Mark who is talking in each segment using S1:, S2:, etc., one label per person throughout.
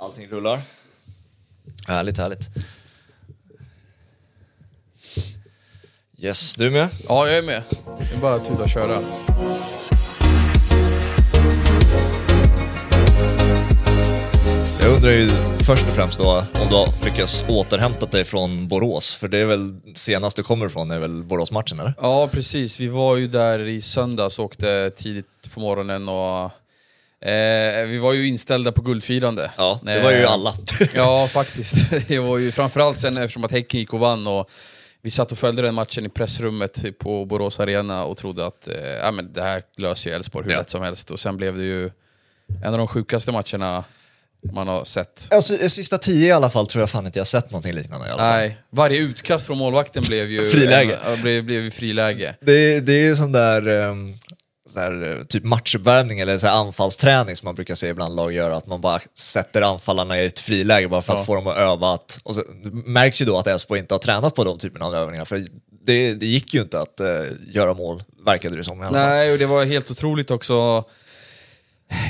S1: Allting rullar. Härligt, härligt. Yes, du med?
S2: Ja, jag är med. Det är bara att tuta och köra.
S1: Jag undrar ju först och främst då om du har lyckats återhämta dig från Borås, för det är väl senast du kommer ifrån är väl Boråsmatchen eller?
S2: Ja, precis. Vi var ju där i söndags och åkte tidigt på morgonen och eh, vi var ju inställda på guldfirande.
S1: Ja, det var ju
S2: Eh,
S1: alla.
S2: Ja, faktiskt. Det var ju framförallt sen eftersom att Häcken gick och vann och vi satt och följde den matchen i pressrummet på Borås Arena och trodde att eh, men det här löser ju Elfsborg hur
S1: Ja.
S2: lätt som helst. Och sen blev det ju en av de sjukaste matcherna man har sett.
S1: Alltså, sista tio i alla fall tror jag fan inte jag sett någonting liknande i alla fall.
S2: Nej, varje utkast från målvakten blev ju...
S1: Friläge.
S2: En, blev, blev friläge.
S1: Det, det är ju sån där, um, så här, eh, typ matchuppvärmning eller så här anfallsträning som man brukar se ibland lag göra, att man bara sätter anfallarna i ett friläge bara för att
S2: Ja.
S1: få dem att öva. Att, och så märks ju då att Elfsborg inte har tränat på de typerna av övningar, för det, det gick ju inte att eh, göra mål, verkade det som i alla fall.
S2: Nej, och det var helt otroligt också.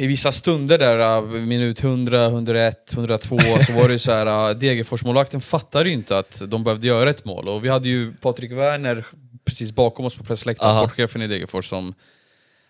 S2: I vissa stunder där, äh, minut 100, 101, 102, så var det ju så här, äh, Degerfors-målvakten fattade ju inte att de behövde göra ett mål. Och vi hade ju Patrik Werner precis bakom oss på pressläktaren, sportchefen i Degerfors, som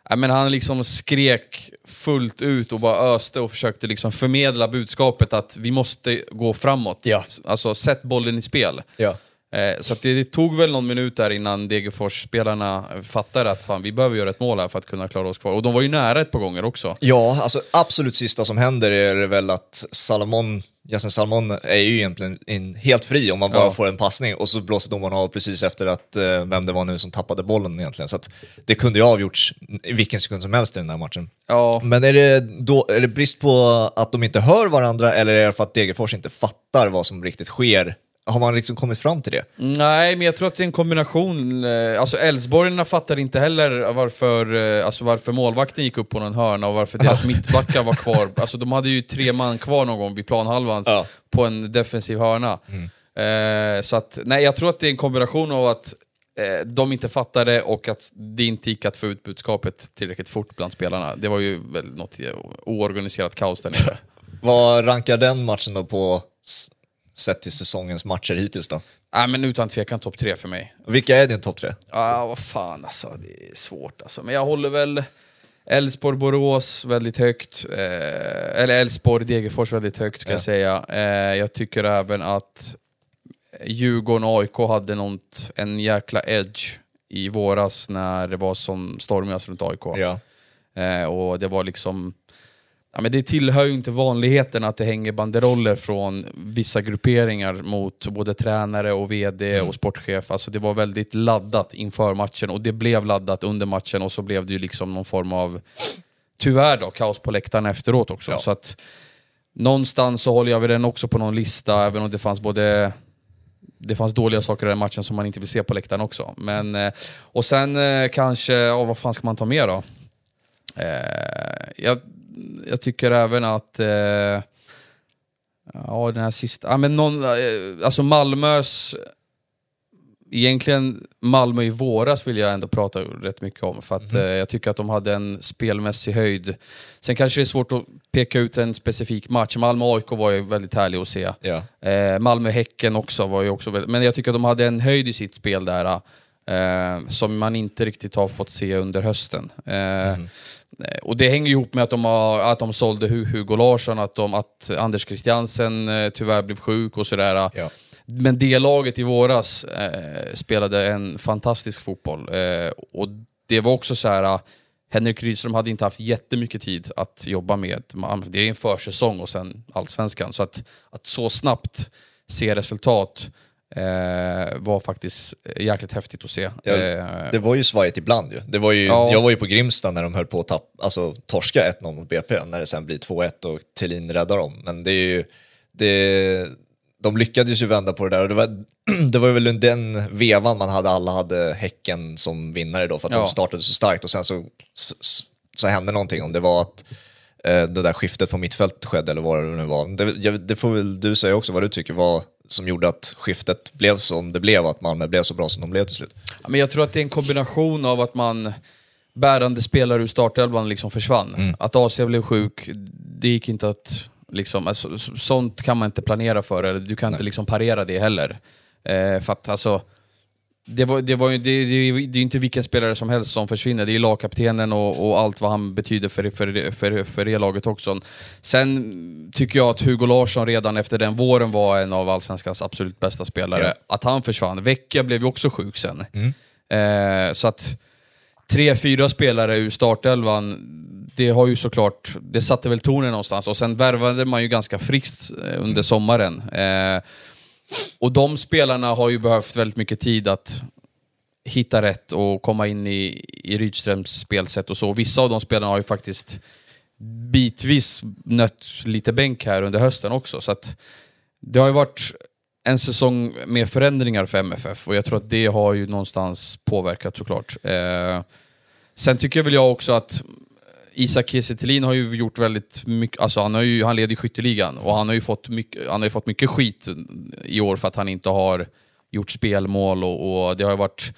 S2: Ja, men han liksom skrek fullt ut och bara öste och försökte liksom förmedla budskapet att vi måste gå framåt.
S1: Ja.
S2: Alltså, sätt bollen i spel.
S1: Ja.
S2: Eh, så det, det tog väl någon minut där innan Degerfors-spelarna fattade att fan, vi behöver göra ett mål här för att kunna klara oss kvar. Och de var ju nära ett par gånger också.
S1: Ja, alltså absolut sista som händer är väl att Salomon, Yasin Salomon är ju egentligen helt fri om man bara
S2: Ja.
S1: får en passning och så blåser domaren av precis efter att eh, vem det var nu som tappade bollen egentligen. Så det kunde ju avgjorts i vilken sekund som helst i den här matchen.
S2: Ja,
S1: Men är det, då, är det brist på att de inte hör varandra eller är det för att Degerfors inte fattar vad som riktigt sker? Har man liksom kommit fram till det?
S2: nej, men jag tror att det är en kombination. Eh, Alltså Elfsborgarna fattar inte heller varför, eh, alltså varför målvakten gick upp på någon hörna och varför deras mittbackar var kvar. Alltså de hade ju tre man kvar någon gång vid planhalvan
S1: Ja.
S2: på en defensiv hörna. Eh, så att, nej, jag tror att det är en kombination av att eh, de inte fattade och att det inte gick att få ut budskapet tillräckligt fort bland spelarna. Det var ju väl något oorganiserat kaos där nere.
S1: Vad rankar den matchen då på, sett till säsongens matcher hittills då?
S2: Nej, men utan tvekan topp tre för mig.
S1: Vilka är din topp tre?
S2: Ja, vad fan alltså, det är svårt alltså. Men jag håller väl Elfsborg-Borås väldigt högt. Eh, eller Elfsborg-Degerfors väldigt högt ska
S1: Ja.
S2: jag säga. Eh, jag tycker även att Djurgården-AIK hade något, en jäkla edge i våras när det var som stormigast runt AIK.
S1: Ja.
S2: Eh, och det var liksom... Ja, men det tillhör ju inte vanligheten att det hänger banderoller från vissa grupperingar mot både tränare och VD och sportchef. Alltså det var väldigt laddat inför matchen och det blev laddat under matchen och så blev det ju liksom någon form av, tyvärr då, kaos på läktarna efteråt också.
S1: Ja.
S2: Så att någonstans så håller jag väl den också på någon lista, även om det fanns både det fanns dåliga saker i den matchen som man inte vill se på läktaren också. Men, eh, och sen eh, kanske, ja, vad fan ska man ta med då? Eh, jag, jag tycker även att... Eh, ja, den här sista... Ja, men någon, eh, alltså Malmös... Egentligen Malmö i våras vill jag ändå prata rätt mycket om, för att eh, jag tycker att de hade en spelmässig höjd. Sen kanske det är svårt att peka ut en specifik match. Malmö-AIK var ju väldigt härlig att se.
S1: Ja.
S2: Eh, Malmö-Häcken också var ju också väldigt, Men jag tycker att de hade en höjd i sitt spel där eh, som man inte riktigt har fått se under hösten. Eh, Och det hänger ihop med att de, har, att de sålde Hu- Hugo Larsson, att, de, att Anders Christiansen eh, tyvärr blev sjuk och sådär.
S1: Ja.
S2: Men det laget i våras eh, spelade en fantastisk fotboll. Eh, och det var också så här. eh, Henrik Rydström hade inte haft jättemycket tid att jobba med. Det är en försäsong och sen allsvenskan. Så att, att så snabbt se resultat eh, var faktiskt jäkligt häftigt att se.
S1: Ja,
S2: Eh,
S1: Det var ju svajigt ibland ju. Det var ju
S2: Ja.
S1: Jag var ju på Grimsta när de höll på att tapp, alltså, torska 1-0 mot BP, när det sen blir 2-1 och Thelin räddar dem. Men det är ju... Det, de lyckades ju vända på det där och det var, det var väl den vevan man hade, alla hade Häcken som vinnare då, för att
S2: Ja.
S1: de startade så starkt och sen så, så, så hände någonting. Om det var att eh, det där skiftet på mittfältet skedde eller vad det nu var. Det, det får väl du säga också vad du tycker var som gjorde att skiftet blev som det blev, att Malmö blev så bra som de blev till slut.
S2: Ja, Men jag tror att det är en kombination av att man bärande spelare ur startelvan liksom försvann.
S1: Mm.
S2: Att AC blev sjuk, det gick inte att Liksom, alltså, så- sånt kan man inte planera för, eller du kan inte liksom parera det heller. Eh, för att alltså, det, var, det, var det, det, det är inte vilken spelare som helst som försvinner, det är lagkaptenen och, och allt vad han betyder för, för, för, för det laget också. Sen tycker jag att Hugo Larsson redan efter den våren var en av Allsvenskans absolut bästa spelare.
S1: Ja.
S2: Att han försvann. Vecchia blev ju också sjuk sen. Eh, så att tre, fyra spelare ur startelvan, det har ju såklart, det satte väl tonen någonstans. Och sen värvade man ju ganska friskt eh, under sommaren. Eh, och de spelarna har ju behövt väldigt mycket tid att hitta rätt och komma in i, i Rydströms spelsätt och så. Vissa av de spelarna har ju faktiskt bitvis nött lite bänk här under hösten också. Så att det har ju varit en säsong med förändringar för MFF och jag tror att det har ju någonstans påverkat såklart. Eh, sen tycker väl jag också att Isak Kiese har ju gjort väldigt mycket, alltså han, har ju, han leder skytteligan och han har, ju fått mycket, han har fått mycket skit i år för att han inte har gjort spelmål och, och det har ju varit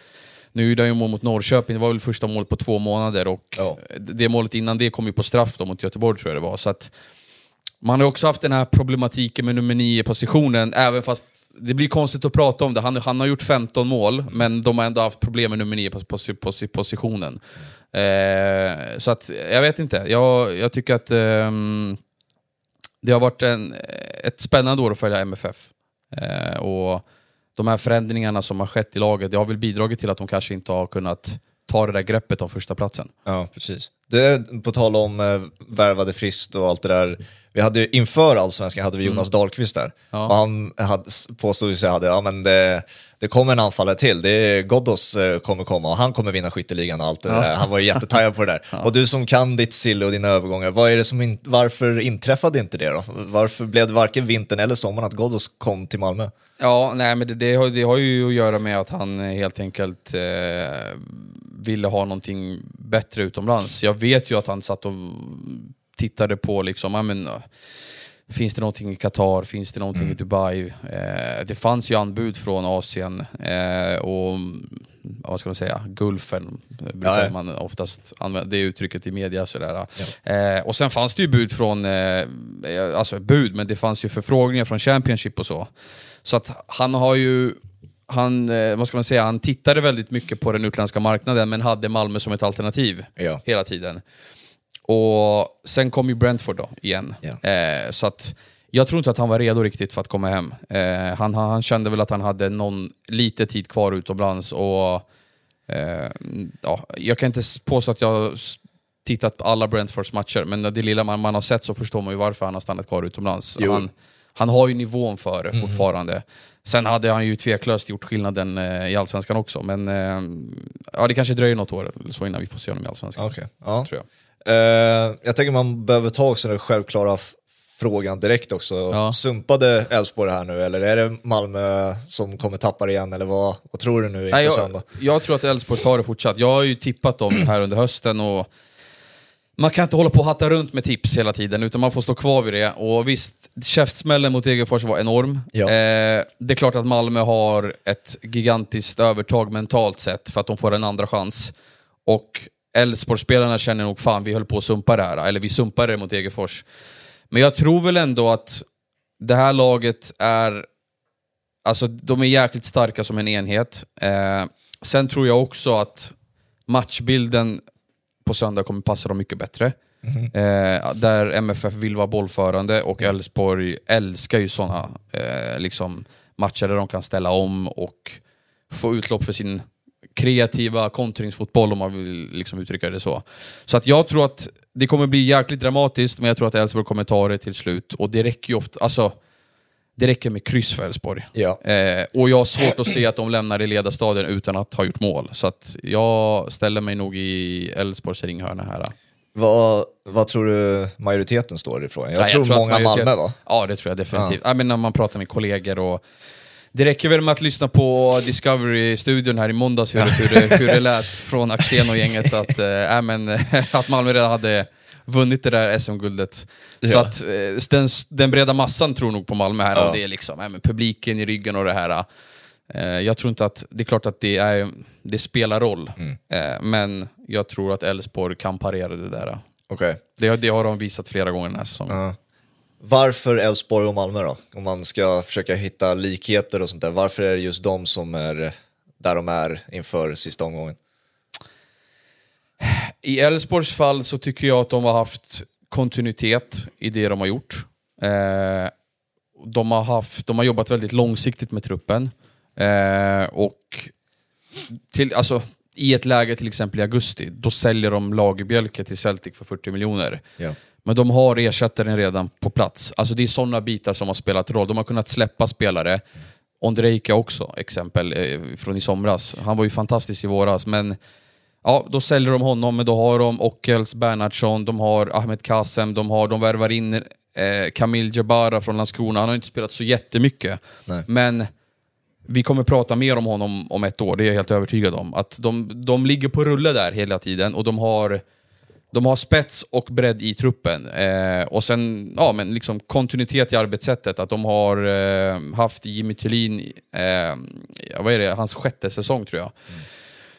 S2: nu gjorde han ju mål mot Norrköping, det var väl första målet på två månader och
S1: Ja.
S2: det målet innan det kom ju på straff då mot Göteborg tror jag det var. Så att man har också haft den här problematiken med nummer 9-positionen, även fast det blir konstigt att prata om det. Han, han har gjort 15 mål, men de har ändå haft problem med nummer 9-positionen. Eh, så att, jag vet inte. Jag, jag tycker att eh, det har varit en, ett spännande år att följa MFF. Eh, och de här förändringarna som har skett i laget, det har väl bidragit till att de kanske inte har kunnat ta det där greppet om första platsen.
S1: Ja, precis. Det, på tal om eh, värvade Frist och allt det där. Vi hade ju, inför Allsvenskan hade vi Jonas Dahlqvist där.
S2: Mm. Ja.
S1: Och han hade, påstod ju sig hade, ja men det, det kommer en anfallare till. Det Ghoddos eh, kommer komma och han kommer vinna skytteligan och allt det där. Han var ju jättetaggad på det där. Och du som kan ditt sill och dina övergångar, vad är det som in, varför inträffade inte det då? Varför blev det varken vintern eller sommaren att Ghoddos kom till Malmö?
S2: Ja, nej men det, det, har, det har ju att göra med att han eh, helt enkelt eh, ville ha någonting bättre utomlands. Jag vet ju att han satt och tittade på liksom, ja, men, eh, finns det någonting i Qatar, finns det någonting i Dubai? Eh, det fanns ju anbud från Asien eh, och ja, vad ska man säga, Gulfen eh, brukar
S1: Ja, ja.
S2: man oftast använda, det uttrycket i media. Sådär. Eh, och sen fanns det ju bud från, eh, alltså bud, men det fanns ju förfrågningar från Championship och så. Så att han har ju, han, eh, vad ska man säga, han tittade väldigt mycket på den utländska marknaden men hade Malmö som ett alternativ
S1: Ja.
S2: hela tiden. Och sen kom ju Brentford då, igen.
S1: Ja.
S2: Eh, så att jag tror inte att han var redo riktigt för att komma hem. Eh, han, han, kände väl att han hade någon lite tid kvar utomlands och eh, ja, jag kan inte påstå att jag tittat på alla Brentfords matcher, men det lilla man, man har sett så förstår man ju varför han har stannat kvar utomlands. Han, han har ju nivån för det fortfarande. Sen hade han ju tveklöst gjort skillnaden eh, i Allsvenskan också, men eh, ja, det kanske dröjer något år eller så innan vi får se honom i Allsvenskan.
S1: Okej, ja.
S2: Tror jag.
S1: Eh, jag tänker man behöver ta också den självklara frågan direkt också.
S2: Ja.
S1: Sumpade Elfsborg här nu eller är det Malmö som kommer tappa det igen eller vad, vad tror du nu inför
S2: Nej, jag,
S1: söndag?
S2: jag tror att Elfsborg tar det fortsatt. Jag har ju tippat dem här under hösten och man kan inte hålla på och hatta runt med tips hela tiden, utan man får stå kvar vid det. Och visst, käftsmällen mot Degerfors var enorm.
S1: Ja.
S2: Eh, det är klart att Malmö har ett gigantiskt övertag mentalt sett, för att de får en andra chans. Och Elfsborgsspelarna känner nog fan, vi höll på att sumpa det här, eller vi sumpade det mot Degerfors. Men jag tror väl ändå att det här laget är Alltså de är jäkligt starka som en enhet. Eh, sen tror jag också att matchbilden på söndag kommer passa dem mycket bättre. Eh, där MFF vill vara bollförande och Elfsborg älskar ju sådana eh, liksom matcher där de kan ställa om och få utlopp för sin kreativa kontringsfotboll om man vill liksom uttrycka det så. Så att jag tror att det kommer bli jäkligt dramatiskt, men jag tror att Elfsborg kommer ta det till slut. Och det räcker ju ofta, alltså, det räcker med kryss för Elfsborg.
S1: Ja.
S2: Eh, och jag har svårt att se att de lämnar i ledarstadien utan att ha gjort mål. Så att jag ställer mig nog i Elfsborgs ringhörna här.
S1: Vad, vad tror du majoriteten står ifrån? Jag
S2: Nej,
S1: tror
S2: att
S1: många
S2: majoritet-
S1: Malmö va?
S2: Ja, det tror jag definitivt. Ja. men när man pratar med kollegor och... Det räcker väl med att lyssna på Discovery-studion här i måndags, hur, hur, det, hur det lät från Axén och gänget att, äh, äh, men, att Malmö redan hade vunnit det där SM-guldet. Så
S1: Ja.
S2: att eh, den, den breda massan tror nog på Malmö här,
S1: Ja.
S2: och det är liksom, äh, men publiken i ryggen och det här. Eh, jag tror inte att, det är klart att det, är, det spelar roll,
S1: Mm.
S2: eh, men jag tror att Elfsborg kan parera det där.
S1: Okej.
S2: Det, det har de visat flera gånger den här säsongen.
S1: Ja. Varför Elfsborg och Malmö då? Om man ska försöka hitta likheter och sånt där. Varför är det just de som är där de är inför sista omgången?
S2: I Elfsborgs fall så tycker jag att de har haft kontinuitet i det de har gjort. Eh, de, har haft, de har jobbat väldigt långsiktigt med truppen. Eh, och till, alltså, i ett läge till exempel i augusti, då säljer de Lagerbjälke till Celtic för 40 miljoner.
S1: Ja.
S2: Men de har ersättaren redan på plats. Alltså det är sådana bitar som har spelat roll. De har kunnat släppa spelare. Ondrejka också, exempel eh, från i somras. Han var ju fantastisk i våras, men ja, då säljer de honom, men då har de Ockels, Bernhardsson, de har Ahmed Kassem, de, har, de värvar in eh, Kamil Jabara från Landskrona. Han har inte spelat så jättemycket,
S1: Nej.
S2: men vi kommer prata mer om honom om ett år, det är jag helt övertygad om. Att de, de ligger på rulle där hela tiden och de har, de har spets och bredd i truppen. Eh, och sen ja, men liksom kontinuitet i arbetssättet, att de har eh, haft Jimmy Thulin, eh, vad är det, hans sjätte säsong tror jag.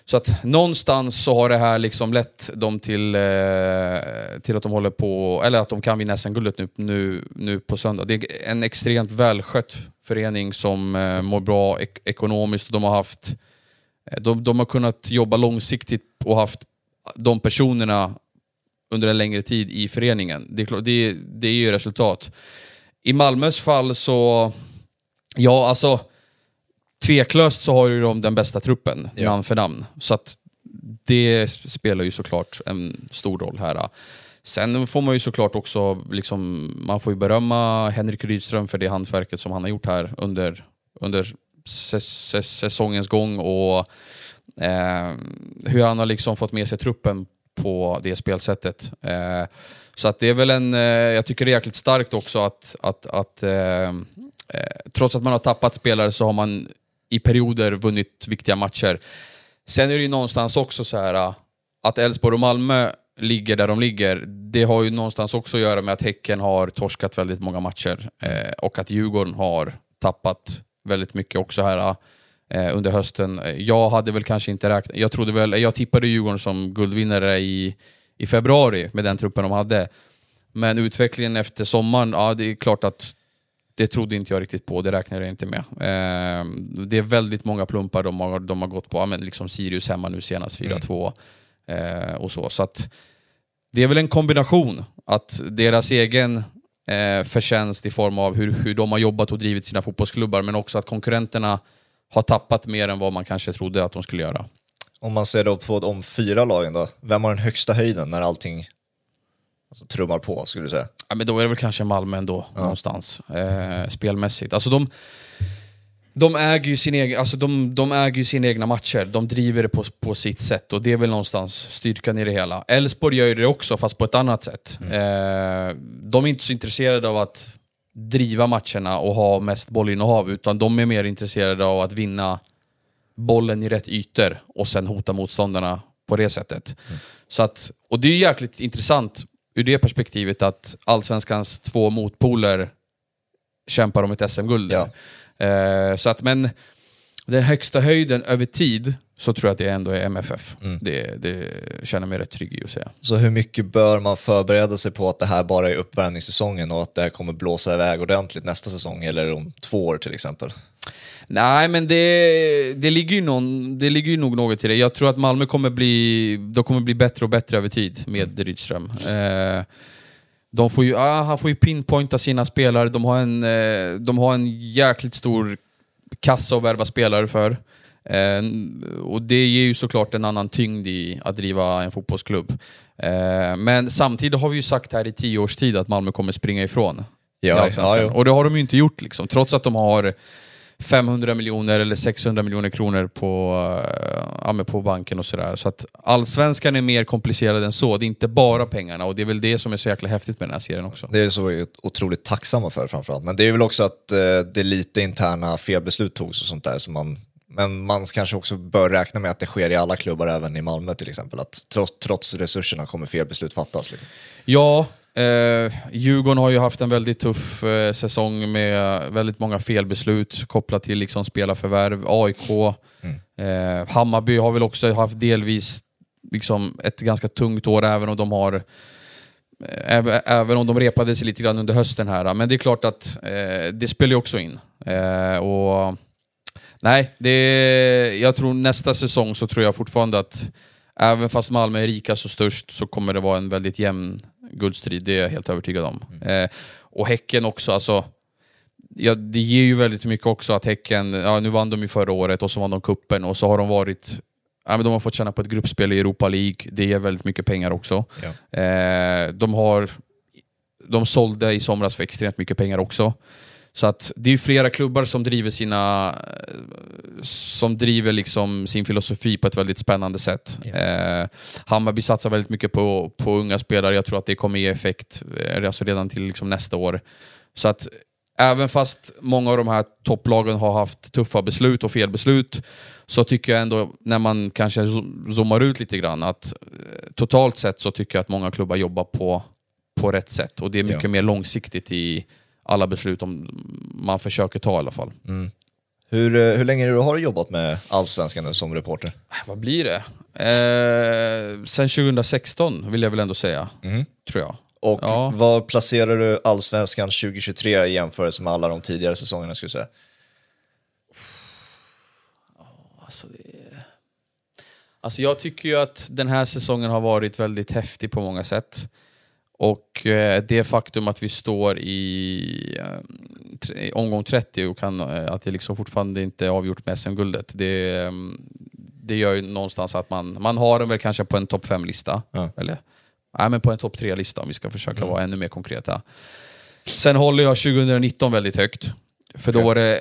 S2: Så att någonstans så har det här liksom lett dem till, eh, till att de håller på, eller att de kan vinna SM-guldet nu, nu, nu på söndag. Det är en extremt välskött förening som eh, mår bra ek ekonomiskt. De har, haft, de, de har kunnat jobba långsiktigt och haft de personerna under en längre tid i föreningen. Det det, det är ju resultat. I Malmös fall så, ja alltså tveklöst så har ju de den bästa truppen,
S1: Ja.
S2: namn för namn. Så att det spelar ju såklart en stor roll här. Sen får man ju såklart också, liksom, man får ju berömma Henrik Rydström för det hantverket som han har gjort här under, under säs- säs- säsongens gång och eh, hur han har liksom fått med sig truppen på det spelsättet. Eh, så att det är väl en, eh, jag tycker det är jäkligt starkt också att, att, att eh, eh, trots att man har tappat spelare så har man i perioder vunnit viktiga matcher. Sen är det ju någonstans också så här eh, att Elfsborg och Malmö ligger där de ligger. Det har ju någonstans också att göra med att Häcken har torskat väldigt många matcher eh, och att Djurgården har tappat väldigt mycket också här eh eh, under hösten. Jag hade väl kanske inte räknat... Jag, trodde väl, jag tippade Djurgården som guldvinnare i, i februari med den truppen de hade. Men utvecklingen efter sommaren, ja det är klart att det trodde inte jag riktigt på, det räknade jag inte med. Eh, det är väldigt många plumpar de har, de har gått på, ja, men liksom Sirius hemma nu senast 4-2 eh, och så. så att det är väl en kombination, att deras egen eh, förtjänst i form av hur, hur de har jobbat och drivit sina fotbollsklubbar, men också att konkurrenterna har tappat mer än vad man kanske trodde att de skulle göra.
S1: Om man ser då på de fyra lagen då, vem har den högsta höjden när allting alltså, trummar på skulle du säga?
S2: Ja, men då är det väl kanske Malmö ändå, någonstans, eh, spelmässigt. Alltså de, de, äger ju sin egen, alltså de, de äger sina egna matcher, de driver det på, på sitt sätt och det är väl någonstans styrkan i det hela. Elfsborg gör ju det också, fast på ett annat sätt. Eh, de är inte så intresserade av att driva matcherna och ha mest bollinnehav, utan de är mer intresserade av att vinna bollen i rätt ytor och sen hota motståndarna på det sättet. Så att, och det är jäkligt intressant ur det perspektivet att allsvenskans två motpoler kämpar om ett SM-guld.
S1: Ja.
S2: Eh, så att, men den högsta höjden över tid så tror jag att det ändå är MFF. Det, det känner mig rätt trygg i att säga.
S1: Så hur mycket bör man förbereda sig på att det här bara är uppvärmningssäsongen och att det här kommer blåsa iväg ordentligt nästa säsong eller om två år till exempel?
S2: Nej, men det, det, ligger ju någon, det ligger ju nog något i det. Jag tror att Malmö kommer bli, de kommer bli bättre och bättre över tid med Rydström. Eh, de får ju, ah, han får ju pinpointa sina spelare, de har en, eh, de har en jäkligt stor kassa att värva spelare för. Eh, och det ger ju såklart en annan tyngd i att driva en fotbollsklubb. Eh, men samtidigt har vi ju sagt här i tio års tid att Malmö kommer springa ifrån
S1: Ja, ja.
S2: Och det har de ju inte gjort, liksom. trots att de har 500 miljoner eller 600 miljoner kronor på, eh, ja, på banken och sådär. Så att allsvenskan är mer komplicerad än så. Det är inte bara pengarna och det är väl det som är så jäkla häftigt med den här serien också.
S1: Det är så vi är otroligt tacksamma för framförallt. Men det är väl också att eh, det lite interna felbeslut togs och sånt där. Så man, men man kanske också bör räkna med att det sker i alla klubbar, även i Malmö till exempel. Att trots, trots resurserna kommer felbeslut fattas. Liksom.
S2: Ja, eh, Djurgården har ju haft en väldigt tuff eh, säsong med väldigt många felbeslut kopplat till liksom spelarförvärv. AIK, eh, Hammarby har väl också haft delvis liksom ett ganska tungt år även om de har Även, även om de repade sig lite grann under hösten här. Men det är klart att eh, det spelar ju också in. Eh, och Nej, det, jag tror nästa säsong så tror jag fortfarande att även fast Malmö är rikast och störst så kommer det vara en väldigt jämn guldstrid. Det är jag helt övertygad om. Mm. Eh, och Häcken också, alltså ja, det ger ju väldigt mycket också att Häcken, ja, nu vann de ju förra året och så vann de kuppen och så har de varit Ja, men de har fått känna på ett gruppspel i Europa League, det ger väldigt mycket pengar också. Ja. Eh, de, har, de sålde i somras för extremt mycket pengar också. Så att det är flera klubbar som driver sina som driver liksom sin filosofi på ett väldigt spännande sätt. Yeah. Eh, Hammarby satsar väldigt mycket på, på unga spelare, jag tror att det kommer ge effekt eh, alltså redan till liksom nästa år. Så att även fast många av de här topplagen har haft tuffa beslut och felbeslut, så tycker jag ändå, när man kanske zoomar ut lite grann, att eh, totalt sett så tycker jag att många klubbar jobbar på, på rätt sätt. Och det är mycket ja. mer långsiktigt i alla beslut om man försöker ta i alla fall. Mm.
S1: Hur, eh, hur länge har du jobbat med Allsvenskan nu som reporter?
S2: Äh, vad blir det? Eh, sen 2016 vill jag väl ändå säga, mm. tror jag.
S1: Och ja. vad placerar du Allsvenskan 2023 i jämförelse med alla de tidigare säsongerna skulle säga?
S2: Alltså, det... alltså jag tycker ju att den här säsongen har varit väldigt häftig på många sätt. Och eh, det faktum att vi står i, eh, i omgång 30 och kan, eh, att det liksom fortfarande inte är avgjort med SM-guldet, det, det gör ju någonstans att man, man har den väl kanske på en topp 5-lista. Ja. Eller nej, men på en topp 3-lista om vi ska försöka mm. vara ännu mer konkreta. Sen håller jag 2019 väldigt högt. För då okay. var det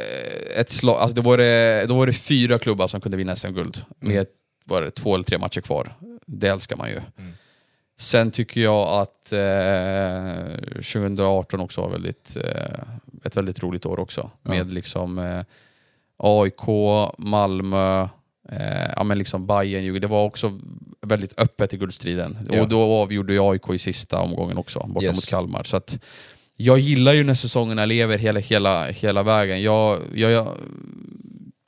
S2: ett slag, alltså då, var det, då var det fyra klubbar som kunde vinna SM-guld. Mm. Med var det, två eller tre matcher kvar. Det älskar man ju. Mm. Sen tycker jag att eh, 2018 också var väldigt, eh, ett väldigt roligt år också. Ja. Med liksom eh, AIK, Malmö, eh, ja, men liksom Bayern, Det var också väldigt öppet i guldstriden. Ja. Och då avgjorde ju AIK i sista omgången också, borta yes. mot Kalmar. Så att, jag gillar ju när säsongerna lever hela, hela, hela vägen. Jag, jag, jag,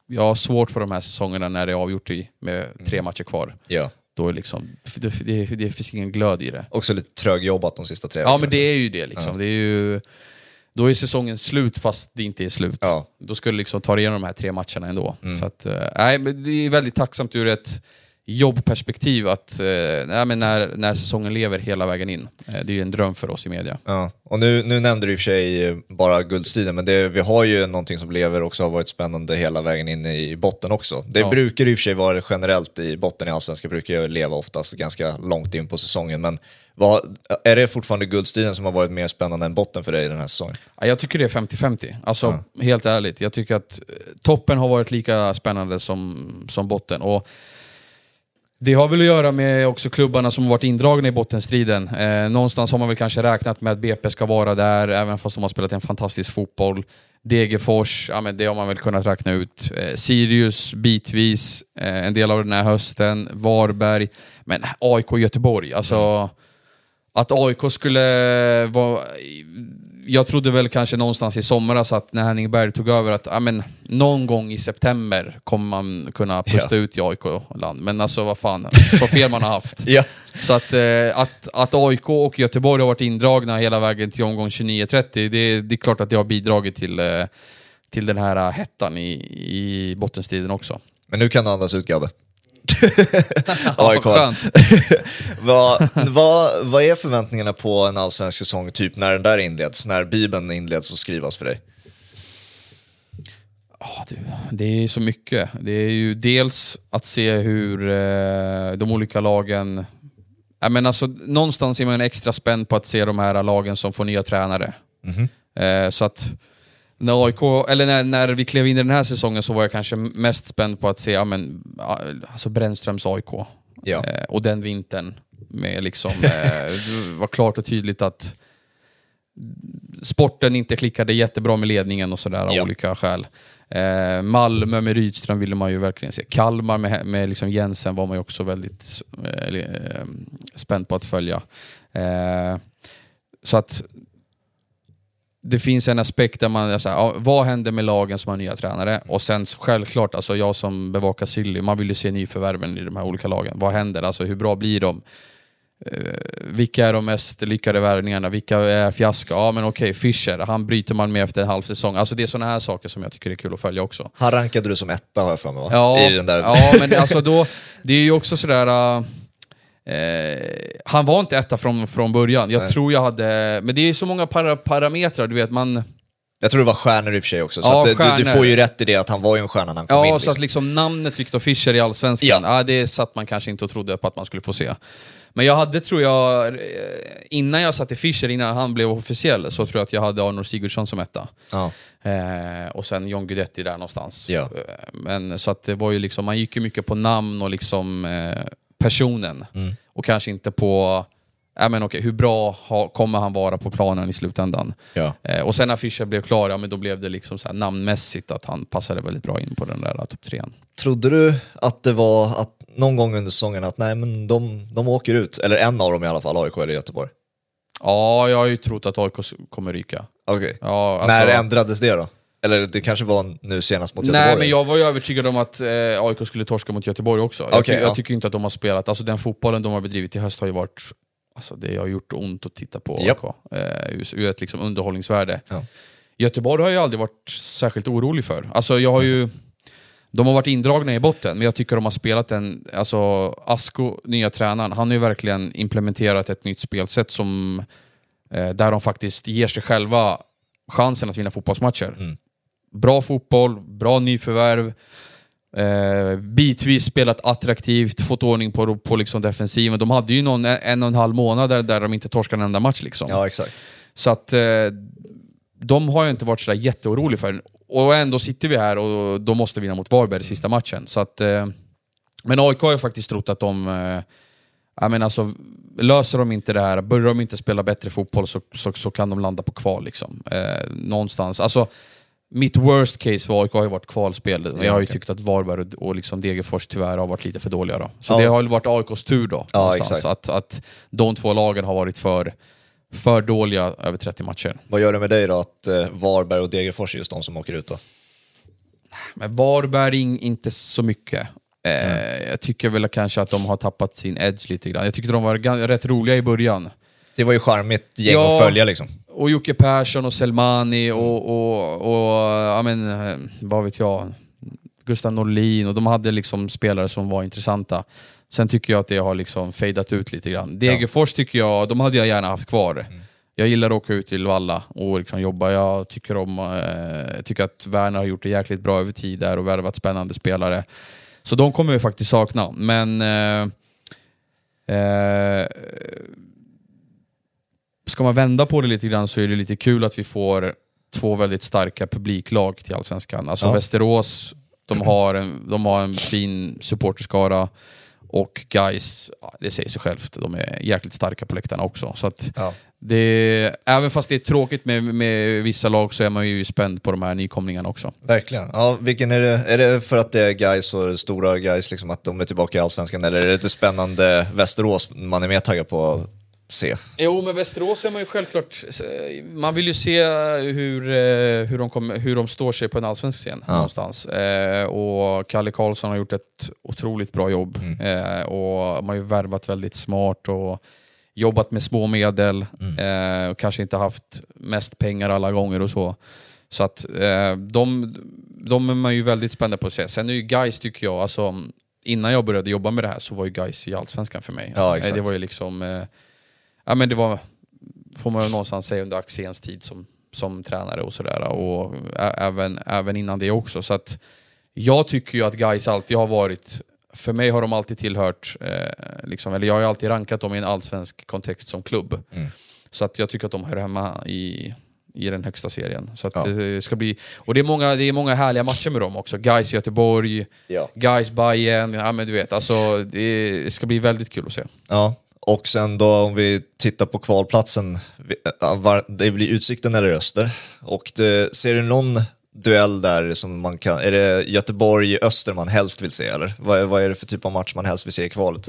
S2: jag har svårt för de här säsongerna när det är avgjort i, med tre mm. matcher kvar. Ja. Då är liksom, det, det, det finns ingen glöd i det.
S1: Också lite trögjobbat de sista tre
S2: Ja, men det är ju det. Liksom. Ja. det är ju, då är säsongen slut fast det inte är slut. Ja. Då skulle du liksom ta igenom de här tre matcherna ändå. Mm. Så att, eh, nej, men det är väldigt tacksamt ur ett jobbperspektiv att eh, när, när säsongen lever hela vägen in. Eh, det är ju en dröm för oss i media.
S1: Ja. Och nu, nu nämnde du i och för sig bara guldstriden, men det, vi har ju någonting som lever och har varit spännande hela vägen in i botten också. Det ja. brukar i och för sig vara generellt i botten i Allsvenskan, brukar ju leva oftast ganska långt in på säsongen. Men vad, är det fortfarande guldstriden som har varit mer spännande än botten för dig den här säsongen?
S2: Ja, jag tycker det är 50-50. Alltså, ja. helt ärligt. Jag tycker att eh, toppen har varit lika spännande som, som botten. Och det har väl att göra med också klubbarna som har varit indragna i bottenstriden. Eh, någonstans har man väl kanske räknat med att BP ska vara där, även fast de har spelat en fantastisk fotboll. Degerfors, ja, men det har man väl kunnat räkna ut. Eh, Sirius bitvis, eh, en del av den här hösten. Varberg. Men AIK Göteborg, alltså... Att AIK skulle vara jag trodde väl kanske någonstans i somras att när Henning Berg tog över att ja, men, någon gång i september kommer man kunna pusta ja. ut i AIK-land. Men alltså vad fan, så fel man har haft. ja. Så att, eh, att, att AIK och Göteborg har varit indragna hela vägen till omgång 29-30, det, det är klart att det har bidragit till, eh, till den här hettan i, i bottenstriden också.
S1: Men nu kan du andas ut Gabbe. AIK. vad, vad, vad är förväntningarna på en allsvensk säsong, typ när den där inleds, när Bibeln inleds och skrivas för dig?
S2: Oh, det, det är så mycket. Det är ju dels att se hur eh, de olika lagen... Jag menar, alltså, någonstans är man extra spänd på att se de här lagen som får nya tränare. Mm -hmm. eh, så att när, AIK, eller när, när vi klev in i den här säsongen så var jag kanske mest spänd på att se ja, men, alltså Brännströms AIK. Ja. Eh, och den vintern. Med liksom, eh, det var klart och tydligt att sporten inte klickade jättebra med ledningen och sådär av ja. olika skäl. Eh, Malmö med Rydström ville man ju verkligen se. Kalmar med, med liksom Jensen var man ju också väldigt eh, spänd på att följa. Eh, så att det finns en aspekt där man, så här, vad händer med lagen som har nya tränare? Och sen självklart, alltså jag som bevakar Silly, man vill ju se nyförvärven i de här olika lagen. Vad händer? Alltså hur bra blir de? eh, vilka är de mest lyckade värvningarna? Vilka är fiasko? Ja men okej, Fischer, han bryter man med efter en halv säsong. Alltså det är sådana här saker som jag tycker är kul att följa också.
S1: Han rankade du som etta har jag för mig va?
S2: Ja,
S1: I den där...
S2: ja men alltså då, det är ju också sådär... Uh, Eh, han var inte etta från, från början. Jag
S1: Nej.
S2: tror jag hade... Men det är så många para, parametrar, du vet. Man,
S1: Jag tror det var stjärnor i och för sig också, så
S2: Ja,
S1: att, du, du får ju rätt i det att han var ju en stjärna när han kom
S2: ja,
S1: in.
S2: så
S1: Liksom.
S2: att liksom namnet Viktor Fischer i Allsvenskan,
S1: Ja.
S2: ja. det satt man kanske inte och trodde på att man skulle få se. Men jag hade, tror jag, eh, innan jag satte Fischer, innan han blev officiell, så tror jag att jag hade Arnor Sigurdsson som etta.
S1: Ja.
S2: Eh, och sen John Guidetti där någonstans.
S1: Ja.
S2: Eh, Men, så att det var ju liksom, man gick ju mycket på namn och liksom eh, personen.
S1: Mm.
S2: Och kanske inte på, ja men okej, hur bra ha, kommer han vara på planen i slutändan?
S1: Ja.
S2: Eh, och sen när Fischer blev klar, ja men då blev det liksom så här namnmässigt att han passade väldigt bra in på den där topp trean.
S1: Trodde du att det var att någon gång under säsongen att nej men de, de åker ut, eller en av dem i alla fall, AIK eller Göteborg?
S2: Ja, jag har ju trott att AIK kommer ryka.
S1: Okej.
S2: Ja, alltså-
S1: När ändrades det då? Eller det kanske var nu senast mot Göteborg?
S2: Nej, men jag var ju övertygad om att eh, AIK skulle torska mot Göteborg också. Jag,
S1: Okej,
S2: ty-
S1: ja.
S2: jag tycker inte att de har spelat, alltså den fotbollen de har bedrivit i höst har ju varit, alltså det har gjort ont att titta på
S1: Japp.
S2: AIK. Eh, ur ett liksom underhållningsvärde.
S1: Ja.
S2: Göteborg har jag aldrig varit särskilt orolig för. Alltså jag har ju, de har varit indragna i botten, men jag tycker de har spelat en... Alltså Asko, nya tränaren, han har ju verkligen implementerat ett nytt spelsätt som... Eh, där de faktiskt ger sig själva chansen att vinna fotbollsmatcher.
S1: Mm.
S2: Bra fotboll, bra nyförvärv. Eh, bitvis spelat attraktivt, fått ordning på, på liksom defensiven. De hade ju någon, en och en halv månad där, där de inte torskade en enda match. Liksom.
S1: Ja, exakt.
S2: Så att eh, de har jag inte varit sådär jätteorolig för. Och ändå sitter vi här och då måste vinna mot Varberg i sista matchen. Så att, eh, men AIK har ju faktiskt trott att de... Eh, jag menar alltså, löser de inte det här, börjar de inte spela bättre fotboll så, så, så kan de landa på kval. Liksom. Eh, någonstans. Alltså, mitt worst case för AIK har ju varit kvalspel. Och jag har ju tyckt att Varberg och, liksom Degerfors tyvärr har varit lite för dåliga. Då. Så
S1: Ja.
S2: det har ju varit AIKs tur då.
S1: Ja, exakt.
S2: Att, att de två lagen har varit för, för dåliga över 30 matcher.
S1: Vad gör det med dig då att eh, Varberg och Degerfors är just de som åker ut då?
S2: Men Varberg in, inte så mycket. Eh, jag tycker väl kanske att de har tappat sin edge lite grann. Jag tyckte de var rätt roliga i början.
S1: Det var ju charmigt gäng
S2: Ja.
S1: att följa liksom.
S2: Och Jocke Persson och Selmani och, och, och ja men, eh, vad vet jag, Gustav Norlin och de hade liksom spelare som var intressanta. Sen tycker jag att det har liksom fejdat ut lite grann. Degerfors tycker jag, de hade jag gärna haft kvar. Jag gillar att åka ut till Valla och liksom jobba. Jag tycker, om, eh, tycker att Werner har gjort det jäkligt bra över tid där och värvat spännande spelare. Så de kommer vi faktiskt sakna. Men eh, eh, ska man vända på det lite grann så är det lite kul att vi får två väldigt starka publiklag till Allsvenskan. Alltså
S1: Ja.
S2: Västerås, de har, en, de har en fin supporterskara. Och guys, det säger sig självt, de är jäkligt starka på läktarna också. Så
S1: Ja.
S2: det, även fast det är tråkigt med, med vissa lag så är man ju spänd på de här nykomlingarna också.
S1: Verkligen. Ja, vilken är, det, är det för att det är guys och stora guys, liksom, att de är tillbaka i Allsvenskan, eller är det ett spännande Västerås man är mer taggad på se?
S2: Jo, men Västerås är man ju självklart... Man vill ju se hur, eh, hur, de, kommer, hur de står sig på en allsvensk scen
S1: Ja.
S2: någonstans. Eh, och Kalle Karlsson har gjort ett otroligt bra jobb. Eh, och man har ju värvat väldigt smart och jobbat med små medel. Eh, och kanske inte haft mest pengar alla gånger och så. Så att eh, de, de är man ju väldigt spänd på att se. Sen är ju guys tycker jag, alltså, innan jag började jobba med det här så var ju guys i Allsvenskan för mig.
S1: Ja,
S2: Eh. Det var ju liksom... Ja men det var, får man någonstans säga, under Axéns tid som, som tränare och sådär. Och även, även innan det också. Så att jag tycker ju att guys alltid har varit, för mig har de alltid tillhört, eh, liksom, eller jag har alltid rankat dem i en allsvensk kontext som klubb.
S1: Mm.
S2: Så att jag tycker att de hör hemma i, i den högsta serien. Så att
S1: Ja.
S2: det ska bli, och det är, många, det är många härliga matcher med dem också. Guys Göteborg,
S1: Ja.
S2: Guys Bayern, ja men du vet, alltså, det ska bli väldigt kul att se.
S1: Ja, och sen då om vi tittar på kvalplatsen, det blir Utsikten eller Öster. Och det, ser du någon duell där som man kan, är det Göteborg-Öster man helst vill se eller? Vad, är- vad är det för typ av match man helst vill se i kvalet?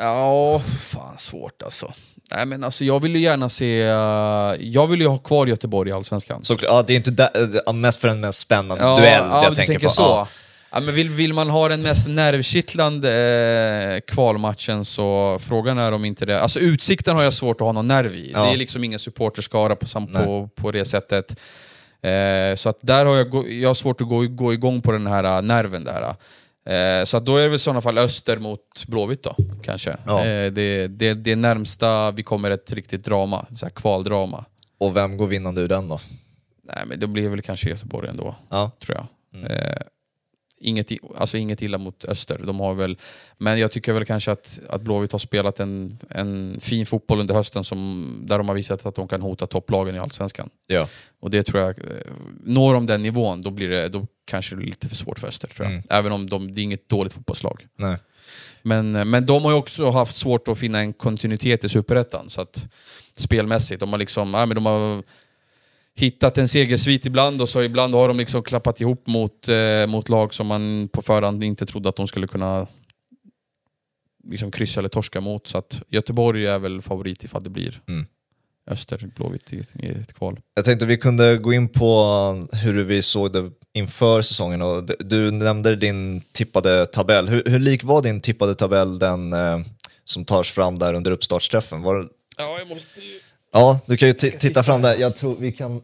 S2: Ja, fan svårt alltså. Nej men alltså jag vill ju gärna se... eh, jag vill ju ha kvar Göteborg i Allsvenskan.
S1: Så, ja, det är inte där, ja, mest för en mest spännande
S2: ja,
S1: duell
S2: ja,
S1: jag tänker
S2: tänker
S1: på.
S2: så.
S1: Ja.
S2: Ja, men vill, vill man ha den mest nervkittlande eh, kvalmatchen så frågan är om inte det... Alltså Utsikten har jag svårt att ha någon nerv i.
S1: Ja.
S2: Det är liksom ingen supporterskara på, sam- på, på det sättet. Eh, så att där har jag, gå- jag har svårt att gå, gå igång på den här eh, nerven där. Eh, så att då är det väl i sådana fall Öster mot Blåvitt då, kanske.
S1: Ja.
S2: Eh, det, det, det är närmsta vi kommer ett riktigt drama, så här kvaldrama.
S1: Och vem går vinnande ur den då?
S2: Nej men det blir väl kanske Göteborg ändå
S1: Ja.
S2: tror jag. Eh, inget, alltså inget illa mot Öster, de har väl, men jag tycker väl kanske att, att Blåvitt har spelat en, en fin fotboll under hösten som, där de har visat att de kan hota topplagen i Allsvenskan.
S1: Ja.
S2: Och det tror jag, eh, når de den nivån då, blir det, då kanske det är lite för svårt för Öster tror jag.
S1: Mm.
S2: Även om de, det är inget dåligt fotbollslag.
S1: Nej.
S2: Men, eh, men de har ju också haft svårt att finna en kontinuitet i Superettan. Så att spelmässigt, de har liksom, ja, men de har hittat en segersvit ibland och så ibland har de liksom klappat ihop mot, eh, mot lag som man på förhand inte trodde att de skulle kunna liksom kryssa eller torska mot. Så att Göteborg är väl favorit ifall det blir
S1: Mm.
S2: Öster, Blåvitt i, i ett kval.
S1: Jag tänkte vi kunde gå in på hur vi såg det inför säsongen. Och du nämnde din tippade tabell. Hur, hur lik var din tippade tabell den eh, som tas fram där under uppstartsträffen? Var,
S2: Ja, jag måste ju...
S1: ja, du kan ju ti- titta fram där. Jag tror vi kan...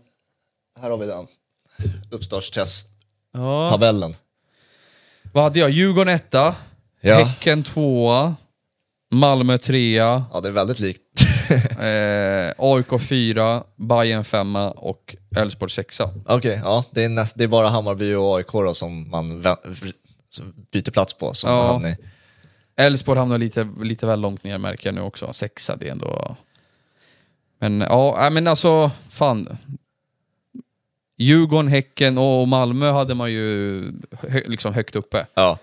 S1: Här har vi den. Uppstartsträffstabellen.
S2: Ja. Vad hade jag? Djurgården etta,
S1: Ja.
S2: Häcken tvåa, Malmö trea,
S1: ja, det är väldigt likt.
S2: Eh, AIK 4, Bayern 5 och Elfsborg 6.
S1: Okej, ja, det är, näst, det är bara Hammarby och AIK då som man som byter plats på. Som
S2: Ja. Elfsborg hamnar lite, lite väl långt ner märker jag nu också. Sexa, det är ändå... Men ja, äh, men alltså, fan. Djurgården, Häcken och Malmö hade man ju hö, liksom högt uppe.
S1: ja.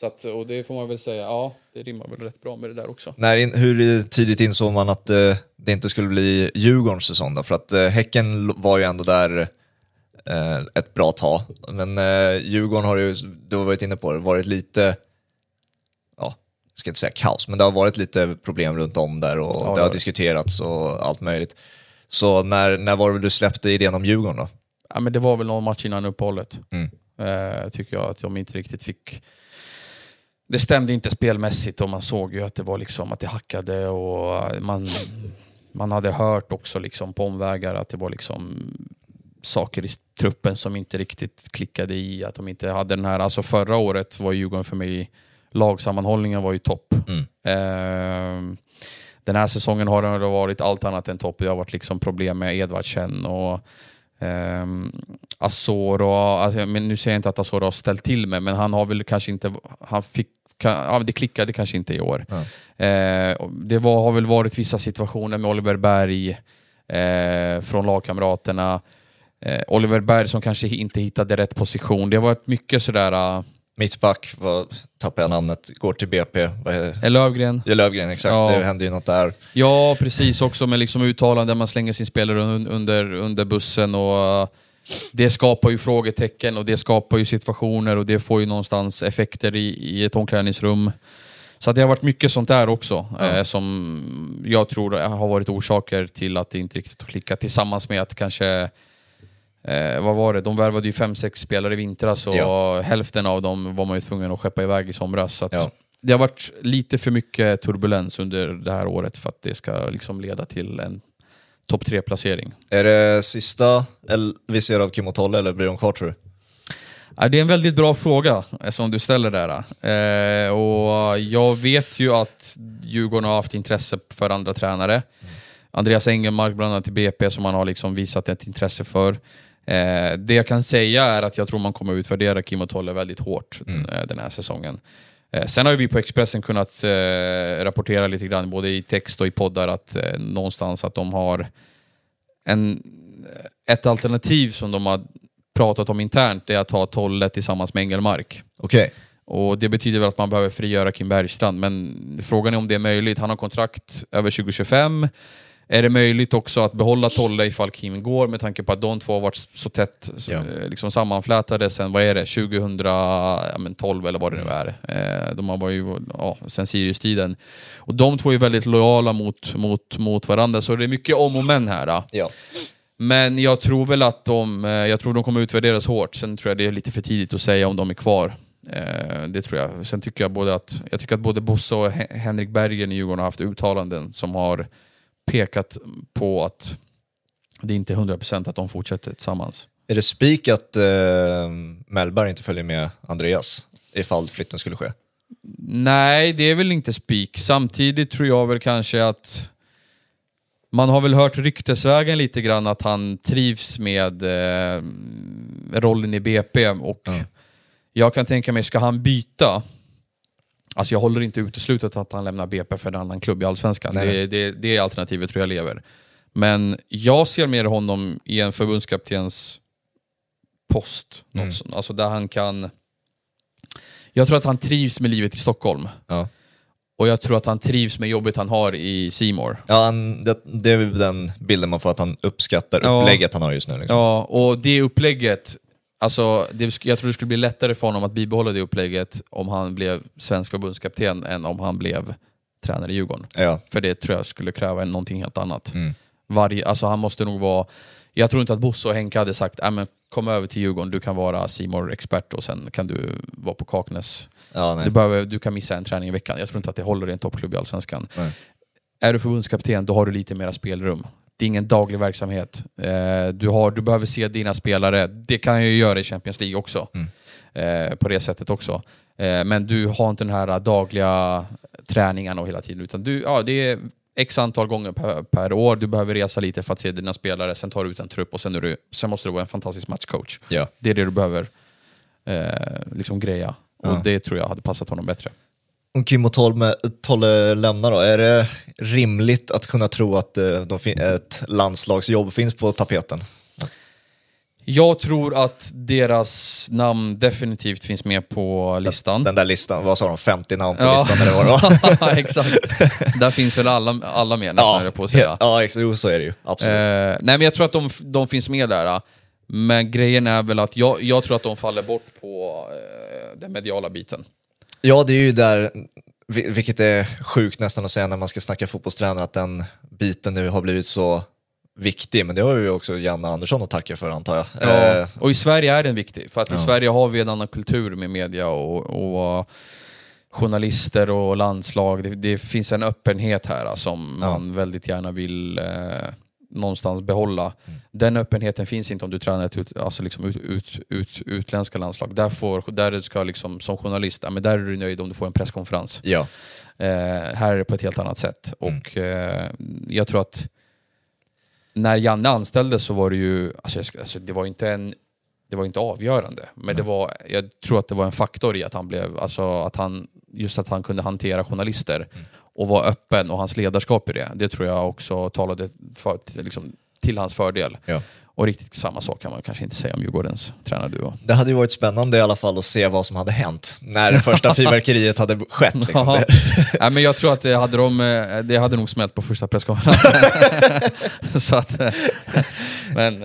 S2: Så att, och det får man väl säga, ja, det rimmar väl rätt bra med det där också.
S1: När in, hur tidigt insåg man att eh, det inte skulle bli Djurgårdens säsong då? För att eh, Häcken var ju ändå där eh, ett bra tag. Men eh, Djurgården har ju, du har varit inne på det, varit lite, ska inte säga kaos, men det har varit lite problem runt om där och
S2: Ja,
S1: det har
S2: det.
S1: diskuterats och allt möjligt. Så när, när var det du släppte idén om Djurgården då?
S2: Ja, men det var väl någon match innan uppehållet.
S1: Mm.
S2: Eh, tycker jag att de inte riktigt fick... Det stämde inte spelmässigt och man såg ju att det var liksom att det hackade och man, man hade hört också liksom på omvägar att det var liksom saker i truppen som inte riktigt klickade i. Att de inte hade den här... Alltså förra året var Djurgården för mig... Lagsammanhållningen var ju topp.
S1: Mm.
S2: Eh, den här säsongen har den varit allt annat än topp. Det har varit liksom problem med Edvardsen och Azor och, alltså, men nu säger jag inte att Azor har ställt till med, men han har väl kanske inte, han fick, kan, ja, det klickade kanske inte i år. Eh, och det var, har väl varit vissa situationer med Oliver Berg eh, från lagkamraterna. Eh, Oliver Berg som kanske inte hittade rätt position. Det har varit mycket sådär, uh,
S1: Mittback, vad, tappar jag namnet, går till BP.
S2: Lövgren.
S1: ja, Lövgren, exakt.
S2: Ja.
S1: Det hände ju något där.
S2: Ja, precis. Också med liksom uttalanden där man slänger sin spelare un- under, under bussen. och uh, Det skapar ju frågetecken och det skapar ju situationer och det får ju någonstans effekter i, i ett omklädningsrum. Så att det har varit mycket sånt där också eh, som jag tror har varit orsaker till att det inte riktigt har klickat. Tillsammans med att kanske Eh, vad var det? De värvade ju fem, sex spelare i vintras och
S1: Ja.
S2: hälften av dem var man ju tvungen att skeppa iväg i somras. Så att
S1: Ja.
S2: Det har varit lite för mycket turbulens under det här året för att det ska liksom leda till en topp tre-placering.
S1: Är det sista vi ser av Kim och Tolle eller blir de kvar tror du?
S2: Det är en väldigt bra fråga eh, som du ställer där. Eh, och jag vet ju att Djurgården har haft intresse för andra tränare. Andreas Engelmark bland annat i BP som man har liksom visat ett intresse för. Eh, det jag kan säga är att jag tror man kommer utvärdera Kim och Tolle väldigt hårt eh, den här säsongen. Eh, sen har vi på Expressen kunnat eh, rapportera lite grann, både i text och i poddar, att eh, någonstans att de har en, ett alternativ som de har pratat om internt, det är att ha Tolle tillsammans med Engelmark.
S1: Okej.
S2: Och Det betyder väl att man behöver frigöra Kim Bergstrand, men frågan är om det är möjligt. Han har kontrakt över 2025. Är det möjligt också att behålla Tolle ifall Kim går med tanke på att de två har varit så tätt
S1: Ja.
S2: eh, liksom sammanflätade sen, vad är det, 2012 eller vad det nu är. Eh, De har varit ju, ja, sen Sirius-tiden. Och de två är väldigt lojala mot, mot, mot varandra, så det är mycket om och men här. då.
S1: Ja.
S2: Men jag tror väl att de, eh, jag tror de kommer utvärderas hårt. Sen tror jag det är lite för tidigt att säga om de är kvar. Eh, det tror jag. Sen tycker jag både att, jag tycker att både Bosse och Hen- Henrik Bergen i Djurgården har haft uttalanden som har pekat på att det inte är 100% att de fortsätter tillsammans.
S1: Är det spik att eh, Mellberg inte följer med Andreas ifall flytten skulle ske?
S2: Nej, det är väl inte spik. Samtidigt tror jag väl kanske att man har väl hört ryktesvägen lite grann att han trivs med eh, rollen i BP och
S1: Ja.
S2: jag kan tänka mig, ska han byta Alltså jag håller inte uteslutet att han lämnar BP för en annan klubb i Allsvenskan. Det, det, det är alternativet tror jag lever. Men jag ser mer honom i en förbundskaptens post. Något
S1: Mm.
S2: sånt. Alltså där han kan... Jag tror att han trivs med livet i Stockholm.
S1: Ja.
S2: Och jag tror att han trivs med jobbet han har i Simor.
S1: Ja, han, det, det är den bilden man får, att han uppskattar
S2: Ja.
S1: upplägget han har just nu. Liksom.
S2: Ja, och det upplägget, alltså, det, jag tror det skulle bli lättare för honom att bibehålla det upplägget om han blev svensk förbundskapten än om han blev tränare i Djurgården.
S1: Ja.
S2: För det tror jag skulle kräva någonting helt annat.
S1: Mm.
S2: Varje, alltså han måste nog vara... Jag tror inte att Bosse och Henke hade sagt "Nej, men kom över till Djurgården, du kan vara simor expert och sen kan du vara på Kaknäs.
S1: Ja.
S2: Du, behöver, du kan missa en träning i veckan. Jag tror inte att det håller i en toppklubb i Allsvenskan.
S1: Nej.
S2: Är du förbundskapten, då har du lite mera spelrum. Det är ingen daglig verksamhet. Eh, du, har, du behöver se dina spelare. Det kan jag ju göra i Champions League också. Eh, på det sättet också. Eh, men du har inte den här dagliga träningarna och hela tiden. Utan du, ja, det är x antal gånger per, per år. Du behöver resa lite för att se dina spelare. Sen tar du ut en trupp och sen, är du, sen måste du vara en fantastisk matchcoach.
S1: Ja.
S2: Det är det du behöver eh, liksom greja. Och
S1: Ja.
S2: det tror jag hade passat honom bättre.
S1: Om Kim och Tolle, Tolle lämnar då, är det rimligt att kunna tro att eh, ett landslagsjobb finns på tapeten?
S2: Jag tror att deras namn definitivt finns med på listan.
S1: Den där listan, vad sa de, 50 namn på
S2: Ja.
S1: listan eller vad det var?
S2: Exakt. Där finns väl alla, alla med nästan, jag på att säga.
S1: ja exakt, jo, så är det ju. Absolut.
S2: Eh, nej men jag tror att de, de finns med där. Men grejen är väl att jag, jag tror att de faller bort på eh, den mediala biten.
S1: Ja, det är ju där, vi- vilket är sjukt nästan att säga när man ska snacka fotbollstränare, att den biten nu har blivit så viktig. Men det har ju också Janne Andersson att tacka för antar jag. Eh,
S2: Och i Sverige är den viktig, för att i
S1: Ja.
S2: Sverige har vi en annan kultur med media och, och journalister och landslag. Det, det finns en öppenhet här som
S1: Ja.
S2: man väldigt gärna vill eh, någonstans behålla.
S1: Mm.
S2: Den öppenheten finns inte om du tränar ett ut, alltså liksom ut, ut, ut, utländska landslag. Där, får, där ska liksom, som journalist, ja, men där är du nöjd om du får en presskonferens.
S1: ja.
S2: Eh, här är det på ett helt annat sätt.
S1: Mm.
S2: Och eh, jag tror att när Janne anställdes så var det ju, alltså, alltså, det var inte en det var inte avgörande, men det var, jag tror att det var en faktor i att han blev, alltså att han, just att han kunde hantera journalister
S1: Mm.
S2: Och var öppen och hans ledarskap i det. Det tror jag också talade för, till- liksom, till hans fördel.
S1: Ja.
S2: Och riktigt samma sak kan man kanske inte säga om Djurgårdens tränarduo.
S1: Det hade ju varit spännande i alla fall att se vad som hade hänt när det första fyrverkeriet hade skett. Liksom.
S2: Ja. Men jag tror att det hade, de, eh, det hade nog smält på första presskonferensen. så att, men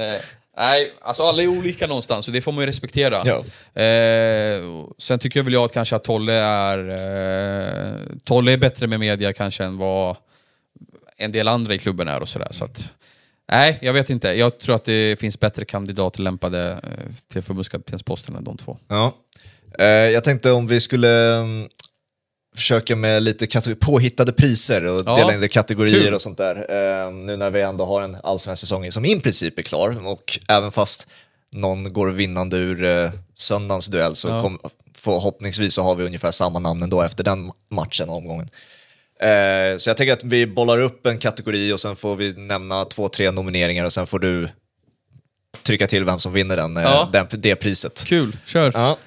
S2: nej, alltså alla är olika någonstans och det får man ju respektera.
S1: Ja.
S2: Eh, sen tycker jag väl jag att kanske att Tolle är, eh, Tolle är bättre med media kanske än vad en del andra i klubben är och sådär. Så att, nej, jag vet inte. Jag tror att det finns bättre kandidater lämpade eh, till förbundskaptensposten än de två.
S1: ja. eh, jag tänkte om vi skulle försöka med lite påhittade priser och
S2: Ja,
S1: dela in i kategorier
S2: kul.
S1: och sånt där. Eh, nu när vi ändå har en allsvensk säsong som i princip är klar och även fast någon går vinnande ur eh, söndagens duell så
S2: Ja.
S1: kom, förhoppningsvis så har vi ungefär samma namn ändå efter den matchen och omgången. Eh, så jag tänker att vi bollar upp en kategori och sen får vi nämna två, tre nomineringar och sen får du trycka till vem som vinner den, eh,
S2: Ja.
S1: den, det priset.
S2: Kul, kör!
S1: Ja.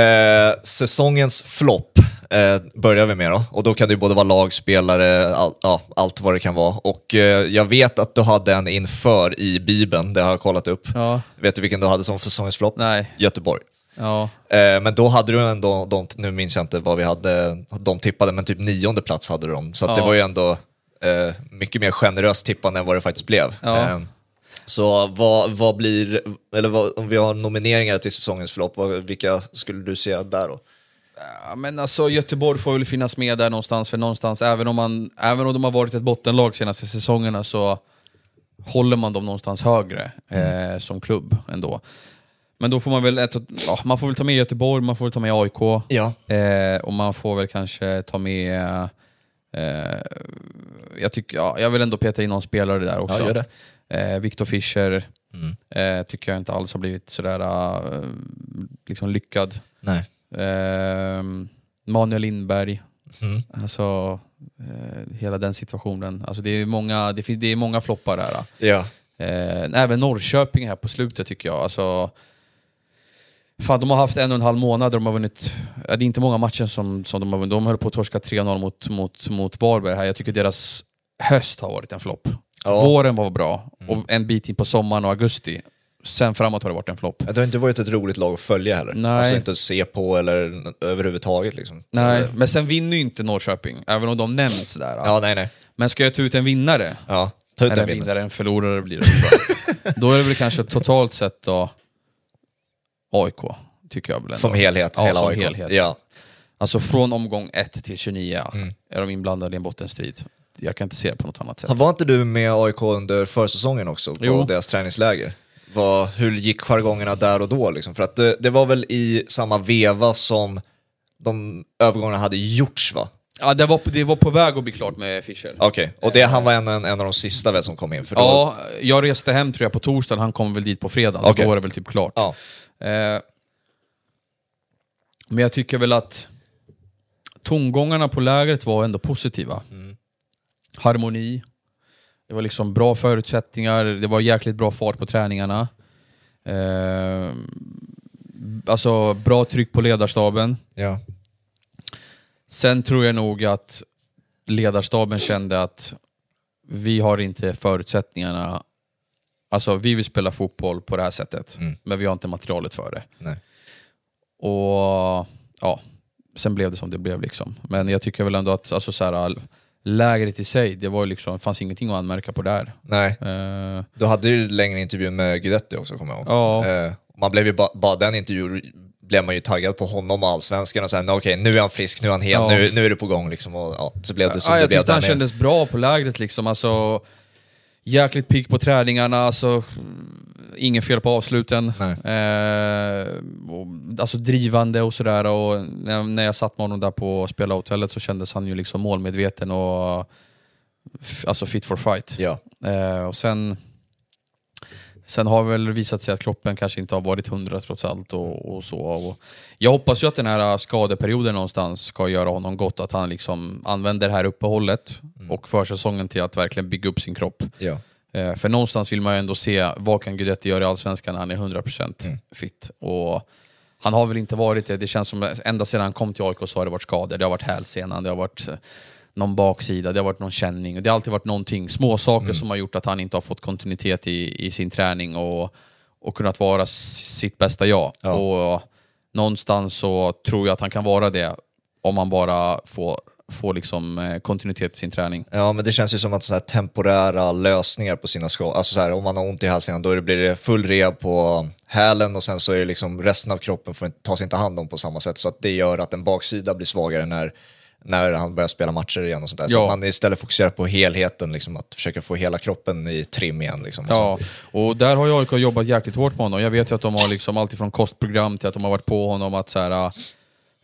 S1: Eh, säsongens flopp eh, börjar vi med då. Och då kan det ju både vara lag, spelare, all, ja, allt vad det kan vara. Och eh, jag vet att du hade en inför i Bibeln, det har jag kollat upp.
S2: Ja,
S1: Vet du vilken du hade som säsongens flopp?
S2: nej,
S1: Göteborg.
S2: ja.
S1: Eh, men då hade du ändå, de, nu minns jag inte vad vi hade, de tippade, men typ nionde plats hade de. Så att det
S2: Ja.
S1: var ju ändå eh, mycket mer generöst tippande än vad det faktiskt blev.
S2: Ja.
S1: Eh, så vad, vad blir, eller vad, om vi har nomineringar till säsongens förlopp, vad, vilka skulle du säga där då?
S2: Ja, men alltså Göteborg får väl finnas med där någonstans, för någonstans, även om, man, även om de har varit ett bottenlag senaste säsongerna så håller man dem någonstans högre eh, som klubb ändå. Men då får man väl, ett, ja, man får väl ta med Göteborg, man får väl ta med AIK.
S1: Ja.
S2: Eh, och man får väl kanske ta med... Eh, jag, tycker, ja, jag vill ändå peta in någon spelare där också. Eh, Viktor Fischer
S1: Mm.
S2: eh, tycker jag inte alls har blivit sådär eh, liksom lyckad.
S1: Nej.
S2: Eh, Manuel Lindberg,
S1: Mm.
S2: alltså eh, hela den situationen. Alltså det, är många, det, finns, det är många floppar där.
S1: Ja.
S2: Eh, även Norrköping här på slutet tycker jag. Alltså, fan, de har haft en och en halv månad och de har vunnit... Det är inte många matcher som, som de har vunnit. De höll på att torska 3-0 mot, mot, mot Varberg här. Jag tycker deras höst har varit en flopp.
S1: Ja.
S2: Våren var bra, och en bit in på sommaren och augusti. Sen framåt har det varit en flopp.
S1: Det har inte varit ett roligt lag att följa heller.
S2: Nej.
S1: Alltså inte se på eller överhuvudtaget. Liksom.
S2: Nej, men sen vinner ju inte Norrköping, även om de nämns där.
S1: Ja, nej, nej.
S2: Men ska jag ta ut en vinnare,
S1: Ja, ta ut en
S2: en
S1: vinnare.
S2: vinnare, en förlorare blir det bra. Då är det väl kanske totalt sett då AIK, tycker jag väl ändå.
S1: Som helhet,
S2: Ja,
S1: hela
S2: som
S1: AIK.
S2: helhet.
S1: Ja.
S2: Alltså från omgång 1 till 29
S1: Mm.
S2: är de inblandade i en bottenstrid. Jag kan inte se det på något annat sätt.
S1: Var inte du med AIK under försäsongen också, på
S2: Jo.
S1: deras träningsläger? Vad, hur gick jargongerna där och då? Liksom? För att det, det var väl i samma veva som de övergångarna hade gjorts va?
S2: Ja, det, var, det var på väg att bli klart med Fischer.
S1: Okej, och det, han var en, en, en av de sista väl som kom in? För då,
S2: Ja, jag reste hem tror jag på torsdagen, han kom väl dit på fredagen.
S1: Okej.
S2: Då var det väl typ klart.
S1: Ja.
S2: Eh, men jag tycker väl att tongångarna på lägret var ändå positiva. Harmoni, det var liksom bra förutsättningar, det var jäkligt bra fart på träningarna. Eh, alltså bra tryck på ledarstaben.
S1: Ja.
S2: Sen tror jag nog att ledarstaben kände att vi har inte förutsättningarna. Alltså vi vill spela fotboll på det här sättet,
S1: Mm.
S2: men vi har inte materialet för det.
S1: Nej.
S2: Och ja, sen blev det som det blev liksom. Men jag tycker väl ändå att alltså, så här, lägret i sig, det var liksom, fanns ingenting att anmärka på där.
S1: Nej,
S2: Eh,
S1: du hade ju längre intervju med Guidetti också kommer jag ihåg.
S2: Ja.
S1: Eh, man blev ju bara, bara den intervjun blev man ju taggad på honom och allsvenskan och sen okej, nu är han frisk, nu är han hel,
S2: Ja.
S1: nu, nu är det på gång liksom. Och, ja, så blev det som
S2: ja,
S1: det
S2: jag
S1: blev
S2: tyckte
S1: där
S2: han
S1: med.
S2: kändes bra på lägret liksom. Alltså, jäkligt pigg på träningarna, alltså, ingen fel på avsluten. Eh, och, alltså drivande och sådär. Och när, när jag satt med honom där på spelarhotellet så kändes han ju liksom målmedveten och alltså fit for fight.
S1: Ja.
S2: Eh, och sen, sen har väl visat sig att kroppen kanske inte har varit hundra trots allt. Och, och så. Och jag hoppas ju att den här skadeperioden någonstans ska göra honom gott, att han liksom använder det här uppehållet och försäsongen till att verkligen bygga upp sin kropp.
S1: Ja.
S2: Eh, för någonstans vill man ju ändå se vad kan Guidetti göra i Allsvenskan när han är 100% fit. Och han har väl inte varit det, det känns som ända sedan han kom till AIK så har det varit skador. Det har varit hälsenan, det har varit eh, någon baksida, det har varit någon känning. Det har alltid varit någonting, små saker som har gjort att han inte har fått kontinuitet i, i sin träning och, och kunnat vara sitt bästa jag.
S1: Ja.
S2: Och någonstans så tror jag att han kan vara det om han bara får, får liksom eh, kontinuitet i sin träning.
S1: Ja, men det känns ju som att så här temporära lösningar på sina skador, alltså så här, om man har ont i hälsenan då blir det full rehab på hälen och sen så är det liksom resten av kroppen får inte, tas inte hand om på samma sätt så att det gör att en baksida blir svagare när, när han börjar spela matcher igen och sånt där. Så
S2: Ja.
S1: att man istället fokuserar på helheten, liksom, att försöka få hela kroppen i trim igen. Liksom, och
S2: Ja,
S1: så.
S2: och där har ju AIK jobbat jäkligt hårt på honom. Jag vet ju att de har liksom allt ifrån kostprogram till att de har varit på honom att så här,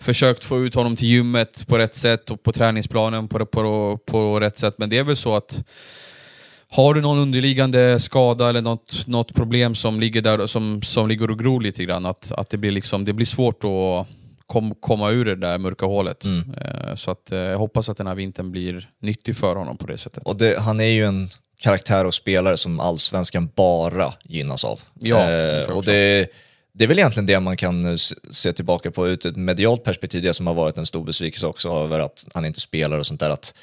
S2: försökt få ut honom till gymmet på rätt sätt och på träningsplanen på, på, på rätt sätt. Men det är väl så att har du någon underliggande skada eller något, något problem som ligger där som, som ligger och gror lite grann, att, att det, blir liksom, det blir svårt att kom, komma ur det där mörka hålet. Eh, Så att, eh, jag hoppas att den här vintern blir nyttig för honom på det sättet.
S1: Och det, han är ju en karaktär och spelare som allsvenskan bara gynnas av.
S2: Ja,
S1: eh, och det, det är väl egentligen det man kan eh, se tillbaka på ur ett medialt perspektiv, det som har varit en stor besvikelse också över att han inte spelar och sånt där. Att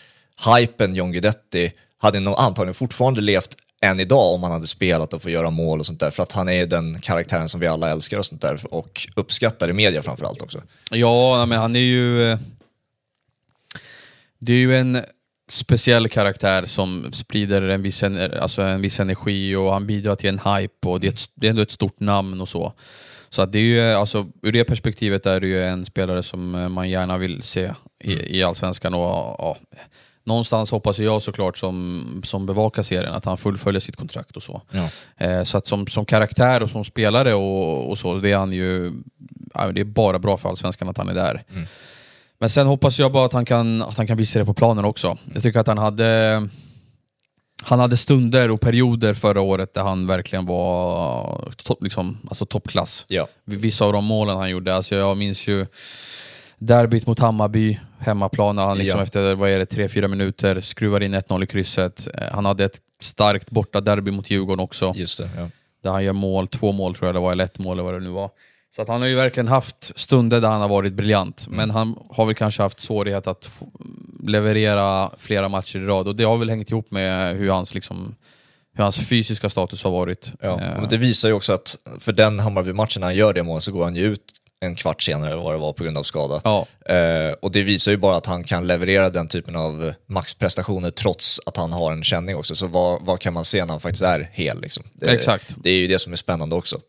S1: hypen John Guidetti hade nog antagligen fortfarande levt än idag om han hade spelat och fått göra mål och sånt där. För att han är den karaktären som vi alla älskar och sånt där och uppskattar i media framförallt också.
S2: Ja, men han är ju... Eh, det är ju en speciell karaktär som sprider en viss, alltså en viss energi och han bidrar till en hype och det är, ett, det är ändå ett stort namn och så. Så att det är ju, alltså, ur det perspektivet är det ju en spelare som eh, man gärna vill se i, i Allsvenskan och ja, någonstans hoppas jag såklart som, som bevakar serien att han fullföljer sitt kontrakt och så.
S1: Ja.
S2: Eh, så att som, som karaktär och som spelare och, och så, det är han ju... Det är bara bra för Allsvenskan att han är där.
S1: Mm.
S2: Men sen hoppas jag bara att han, kan, att han kan visa det på planen också. Jag tycker att han hade... Han hade stunder och perioder förra året där han verkligen var topp, liksom, alltså toppklass.
S1: Ja.
S2: Vissa av de målen han gjorde, alltså jag minns ju derbyt mot Hammarby, hemmaplan, när han liksom
S1: Ja.
S2: efter vad är det, 3-4 minuter skruvar in 1-0 i krysset. Eh, Han hade ett starkt borta derby mot Djurgården också,
S1: Just det. Ja.
S2: där han gör mål, två mål tror jag det var, eller ett mål eller vad det nu var. Så att han har ju verkligen haft stunder där han har varit briljant,
S1: Mm.
S2: men han har väl kanske haft svårighet att leverera flera matcher i rad, och det har väl hängt ihop med hur hans, liksom, hur hans fysiska status har varit.
S1: Ja.
S2: Eh,
S1: Men det visar ju också att för den Hammarby-matchen när han gör det målet så går han ju ut en kvart senare eller vad det var på grund av skada.
S2: Ja,
S1: Eh, och det visar ju bara att han kan leverera den typen av maxprestationer trots att han har en känning också. Så vad, vad kan man se när han faktiskt är hel? Liksom? Det,
S2: Exakt.
S1: Det är ju det som är spännande också.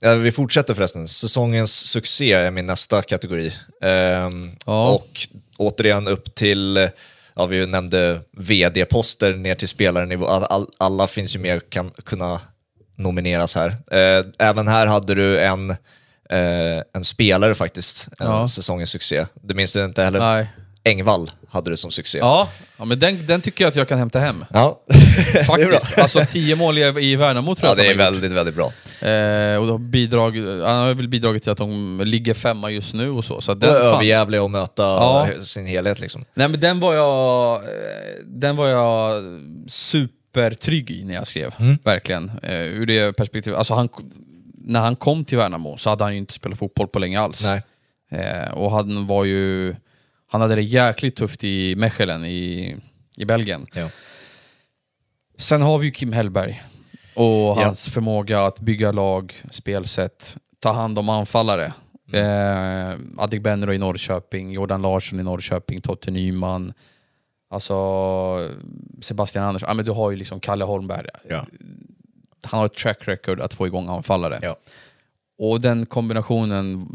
S1: Ja, vi fortsätter förresten. Säsongens succé är min nästa kategori. Eh,
S2: Ja.
S1: Och återigen upp till, ja, vi nämnde vd-poster ner till spelarnivå. All, all, alla finns ju med kan kunna nomineras här. Eh, även här hade du en, eh, en spelare faktiskt, en
S2: Ja.
S1: säsongens succé. Du minns det inte heller?
S2: nej.
S1: Engvall hade du som succé.
S2: Ja, ja men den, den tycker jag att jag kan hämta hem.
S1: Ja.
S2: Faktiskt. Alltså 10 mål i, i Värnamo tror
S1: Ja,
S2: jag
S1: det är
S2: har gjort.
S1: väldigt, väldigt bra.
S2: Eh, och då bidrag, han har väl bidragit till att de ligger femma just nu och så. så den,
S1: överjävlig att möta
S2: Ja.
S1: sin helhet liksom.
S2: nej, men den var jag, eh, den var jag supertrygg i när jag skrev.
S1: Mm.
S2: Verkligen. Eh, ur det perspektivet. Alltså han, när han kom till Värnamo så hade han ju inte spelat fotboll på länge alls.
S1: Nej.
S2: Eh, och han var ju... Han hade det jäkligt tufft i Mechelen i, i Belgien.
S1: Ja.
S2: Sen har vi ju Kim Hellberg och hans förmåga att bygga lag, spelsätt, ta hand om anfallare. Eh, Adegbenro i Norrköping, Jordan Larsson i Norrköping, Totte Nyman. Alltså Sebastian Andersson. Ja, men du har ju liksom Kalle Holmberg.
S1: Ja.
S2: Han har ett track record att få igång anfallare.
S1: Ja.
S2: Och den kombinationen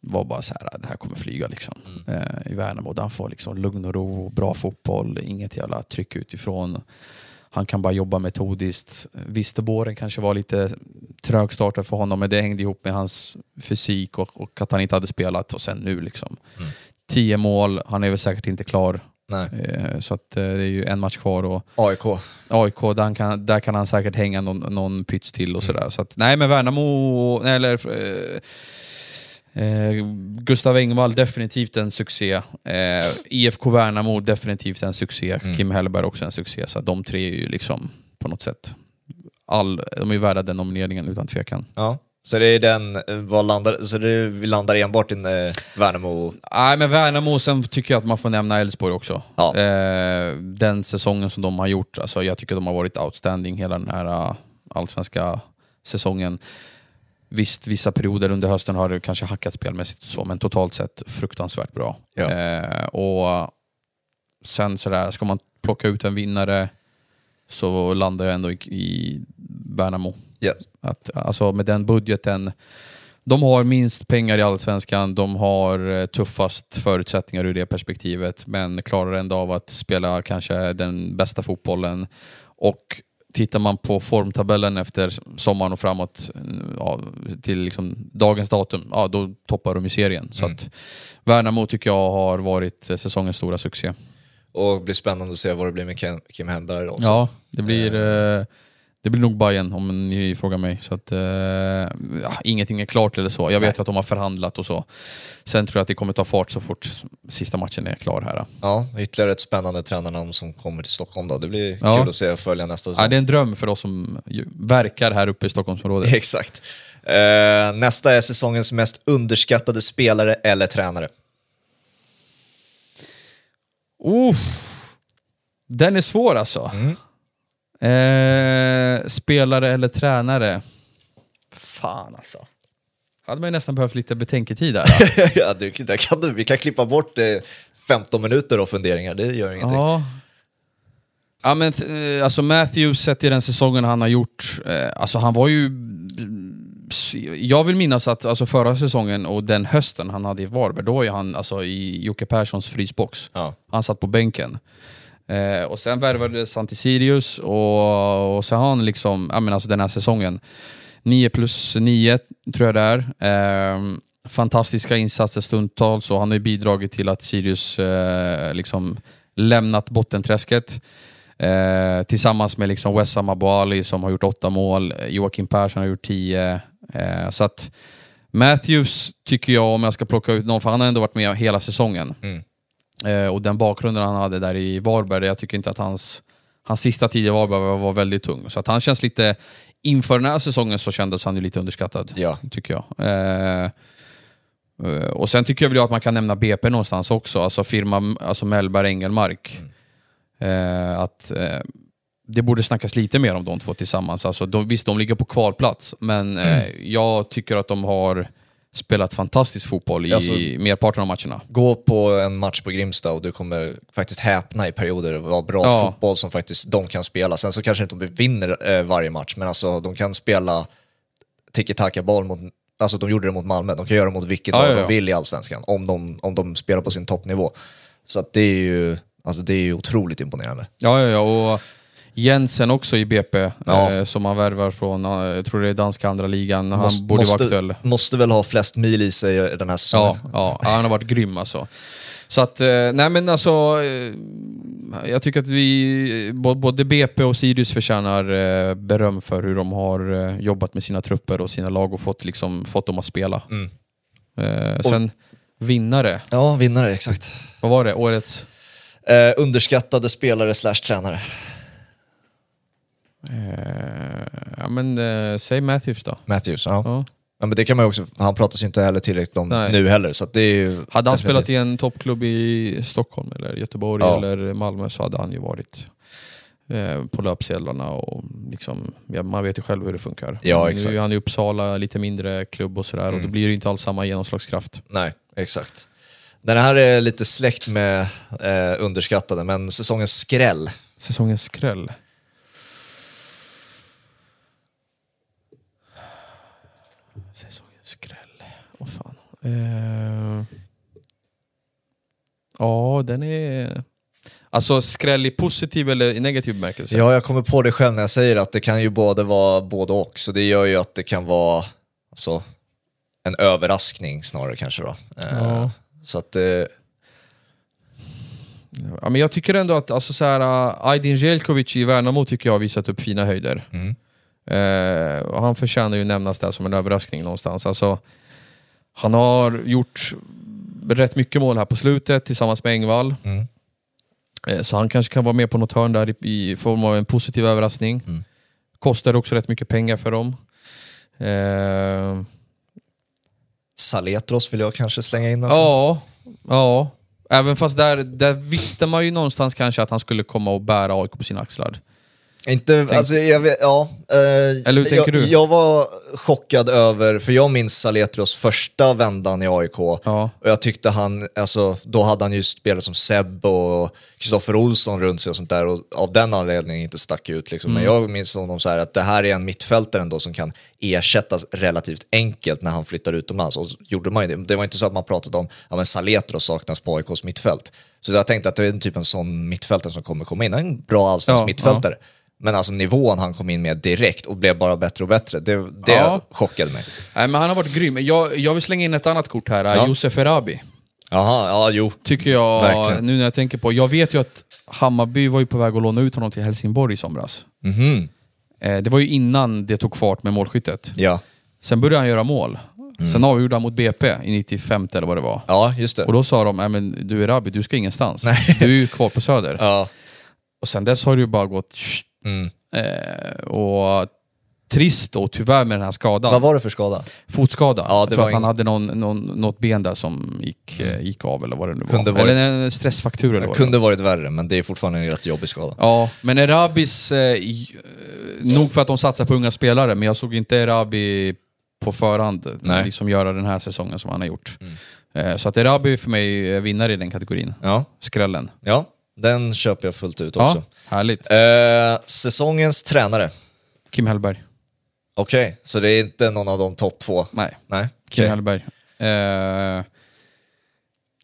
S2: var bara så här, det här kommer flyga liksom. Eh, I Värnamo, där han får liksom lugn och ro, bra fotboll, inget jävla tryck utifrån. Han kan bara jobba metodiskt. Visst, våren kanske var lite trögstartad för honom, men det hängde ihop med hans fysik och, och att han inte hade spelat. Och sen nu liksom. Tio mål, han är väl säkert inte klar.
S1: Nej.
S2: Eh, så att, eh, det är ju en match kvar. Och,
S1: AIK.
S2: AIK, där kan, där kan han säkert hänga någon, någon pyts till och sådär. Så att, nej men Värnamo, nej, eller eh, eh, Gustav Engvall, definitivt en succé. Eh, IFK Värnamo, definitivt en succé. Kim Hellberg också en succé. Så de tre är ju liksom på något sätt, all, de är värda den nomineringen utan tvekan.
S1: Ja. Så det är den, eh, vad landar, så det, vi landar enbart i eh, Värnamo.
S2: Nej men Värnamo, sen tycker jag att man får nämna Elfsborg också.
S1: Ja.
S2: Eh, den säsongen som de har gjort, alltså jag tycker de har varit outstanding hela den här uh, allsvenska säsongen. Visst, vissa perioder under hösten har det kanske hackat spelmässigt och så, men totalt sett fruktansvärt bra.
S1: Ja.
S2: Eh, och sen sådär, ska man plocka ut en vinnare så landar jag ändå i, i Värnamo.
S1: Yes.
S2: Att, alltså med den budgeten, de har minst pengar i Allsvenskan, de har eh, tuffast förutsättningar ur det perspektivet, men klarar ändå av att spela kanske den bästa fotbollen. Och tittar man på formtabellen efter sommaren och framåt ja, till liksom dagens datum, ja, då toppar de i serien. Så
S1: Mm.
S2: att Värnamo tycker jag har varit eh, säsongens stora succé.
S1: Och det blir spännande att se vad det blir med Kim, Kim Hellberg också.
S2: Ja, det blir, eh, det blir nog Bayern om ni frågar mig. Så att, eh, ja, ingenting är klart eller så. Jag vet
S1: Nej.
S2: att de har förhandlat och så. Sen tror jag att det kommer ta fart så fort sista matchen är klar här.
S1: Ja, ytterligare ett spännande tränarnamn som kommer till Stockholm då. Det blir
S2: Ja.
S1: kul att se och följa nästa säsong.
S2: Ja, det är en dröm för oss som verkar här uppe i Stockholmsområdet.
S1: Exakt. Eh, nästa är säsongens mest underskattade spelare eller tränare.
S2: Uff, den är svår alltså. Eh, spelare eller tränare? Fan alltså. Hade man ju nästan behövt lite betänketid där.
S1: ja, du, där kan du, vi kan klippa bort eh, 15 minuter av funderingar, det gör ingenting.
S2: Ja. Ja men eh, alltså Matthews sett i den säsongen han har gjort, eh, alltså han var ju jag vill minnas att alltså, förra säsongen och den hösten han hade i Varberg, då var ju han alltså, i Jocke Perssons frysbox.
S1: Ja.
S2: Han satt på bänken. Eh, och sen värvades han till Sirius och, och sen har han liksom, ja, men alltså den här säsongen, 9 plus 9 tror jag det är. Eh, fantastiska insatser stundtals och han har ju bidragit till att Sirius eh, liksom lämnat bottenträsket. Eh, tillsammans med liksom Wessam Abouali som har gjort åtta mål, eh, Joakim Persson har gjort tio. Eh, så att Matthews tycker jag, om jag ska plocka ut någon, för han har ändå varit med hela säsongen.
S1: Mm.
S2: Eh, och den bakgrunden han hade där i Varberg, jag tycker inte att hans, hans sista tid i Varberg var, var väldigt tung. Så att han känns lite, inför den här säsongen så kändes han ju lite underskattad.
S1: Ja.
S2: Tycker jag. Eh, eh, och sen tycker jag väl att man kan nämna BP någonstans också, alltså firma alltså Mellberg Engelmark. Eh, att eh, det borde snackas lite mer om de två tillsammans. Alltså, de, visst, de ligger på kvalplats, men eh, jag tycker att de har spelat fantastisk fotboll i
S1: Alltså-
S2: merparten av matcherna.
S1: Gå på en match på Grimsta och du kommer faktiskt häpna i perioder vad bra
S2: Ja.
S1: fotboll som faktiskt de kan spela. Sen så kanske inte de vinner eh, varje match, men alltså de kan spela tiki-taka-boll mot Alltså de gjorde det mot Malmö, de kan göra det mot vilket lag
S2: ja,
S1: de
S2: ja.
S1: vill i Allsvenskan, om de, om de spelar på sin toppnivå. Så det är ju alltså det är ju otroligt imponerande.
S2: Ja, ja, ja. Och Jensen också i BP,
S1: Ja.
S2: eh, som han värvar från, eh, jag tror det är danska andra ligan. Han
S1: Måste-
S2: borde vara aktuell.
S1: måste väl ha flest mil i sig den här
S2: Ja,
S1: säsongen.
S2: ja, han har varit grym alltså. Så att, eh, nej men alltså, eh, jag tycker att vi, både BP och Sirius förtjänar beröm för hur de har jobbat med sina trupper och sina lag och fått, liksom, fått dem att spela.
S1: Mm.
S2: Sen, vinnare,
S1: Ja, vinnare, exakt.
S2: vad var det? Årets?
S1: Eh, underskattade spelare slash tränare.
S2: Eh, ja men, eh, säg Matthews då.
S1: Matthews, ja.
S2: Ja.
S1: ja. men det kan man också, han pratas ju inte heller tillräckligt om
S2: Nej.
S1: nu heller, så det är ju...
S2: Hade han
S1: definitivt-
S2: spelat i en toppklubb i Stockholm, eller Göteborg
S1: Ja.
S2: eller Malmö så hade han ju varit eh, på löpsedlarna. Och liksom, ja, man vet ju själv hur det funkar.
S1: Ja,
S2: Nu
S1: exakt.
S2: är han i Uppsala, lite mindre klubb och sådär, och
S1: Mm.
S2: då blir det inte alls samma genomslagskraft.
S1: Nej, exakt. Den här är lite släkt med eh, underskattade, men säsongens skräll.
S2: Säsongens skräll. Säsongens skräll. Vad fan. Eh... Ja, den är... Alltså skräll i positiv eller i negativ bemärkelse?
S1: Ja, jag kommer på det själv när jag säger att det kan ju både vara både och, så det gör ju att det kan vara alltså, en överraskning snarare kanske då. Eh,
S2: Ja.
S1: Så att, eh,
S2: Ja, men jag tycker ändå att alltså, så här, uh, Aydin Jelkovic i Värnamo tycker jag har visat upp fina höjder.
S1: Mm.
S2: Eh, han förtjänar ju nämnas där som en överraskning någonstans. Alltså, han har gjort rätt mycket mål här på slutet tillsammans med Engvall.
S1: Mm.
S2: Eh, så han kanske kan vara med på något hörn där i, i form av en positiv överraskning.
S1: Mm.
S2: Kostar också rätt mycket pengar för dem. Eh,
S1: Saletros vill jag kanske slänga in. Alltså.
S2: Ja, ja. Även fast där, där visste man ju någonstans kanske att han skulle komma och bära AIK på sina axlar.
S1: Inte, alltså, jag vet, ja, eh,
S2: Eller hur tänker
S1: jag,
S2: du?
S1: Jag var chockad över, för jag minns Saletros första vändan i AIK.
S2: Ja.
S1: Och jag tyckte han, alltså, då hade han ju spelat som Seb och Kristoffer Olsson runt sig och sånt där och av den anledningen inte stack ut. Liksom.
S2: Mm.
S1: Men jag minns honom så här att det här är en mittfältare ändå som kan ersättas relativt enkelt när han flyttar utomlands. Och gjorde man ju det. Det var inte så att man pratade om ja, Saletros saknas på AIKs mittfält. Så jag tänkte att det är en typ en sån mittfältare som kommer komma in. En bra allsvensk
S2: Ja,
S1: mittfältare. Men alltså nivån han kom in med direkt och blev bara bättre och bättre, det, det
S2: Ja.
S1: chockade mig.
S2: Nej, men han har varit grym. Jag, jag vill slänga in ett annat kort här,
S1: Ja.
S2: Josef Erabi.
S1: Jaha, ja jo.
S2: Tycker jag,
S1: Verkligen.
S2: nu när jag tänker på. Jag vet ju att Hammarby var ju på väg att låna ut honom till Helsingborg i somras.
S1: Mhm.
S2: Eh, det var ju innan det tog fart med målskyttet.
S1: Ja.
S2: Sen började han göra mål.
S1: Mm.
S2: Sen avgjorde han mot BP i 95 eller vad det var.
S1: ja, just det.
S2: Och då sa de, Nej, men du Erabi, du ska ingenstans. Du är ju kvar på Söder.
S1: Ja.
S2: Och sen dess har det ju bara gått...
S1: Mm.
S2: Eh, och trist då, tyvärr med den här skadan.
S1: Vad var det för skada?
S2: Fotskada.
S1: Ja,
S2: jag
S1: det
S2: tror
S1: var
S2: att han
S1: ing-
S2: hade någon, någon, något ben där som gick, eh, gick av eller vad det nu var.
S1: Kunde varit-
S2: Eller en stressfaktur eller
S1: Det
S2: vad
S1: kunde
S2: det var.
S1: varit värre, men det är fortfarande en rätt jobbig skada.
S2: Ja, men Erabis... Eh, eh, nog för att de satsar på unga spelare, men jag såg inte Erabi på förhand
S1: Nej.
S2: liksom göra den här säsongen som han har gjort.
S1: Mm.
S2: Eh, så att Erabi för mig är vinnare i den kategorin.
S1: Ja,
S2: Skrällen.
S1: ja den köper jag fullt ut
S2: Ja,
S1: också.
S2: härligt.
S1: Eh, säsongens tränare.
S2: Kim Hellberg.
S1: Okej, så det är inte någon av de topp två?
S2: Nej,
S1: Nej?
S2: Kim. Hellberg. Eh,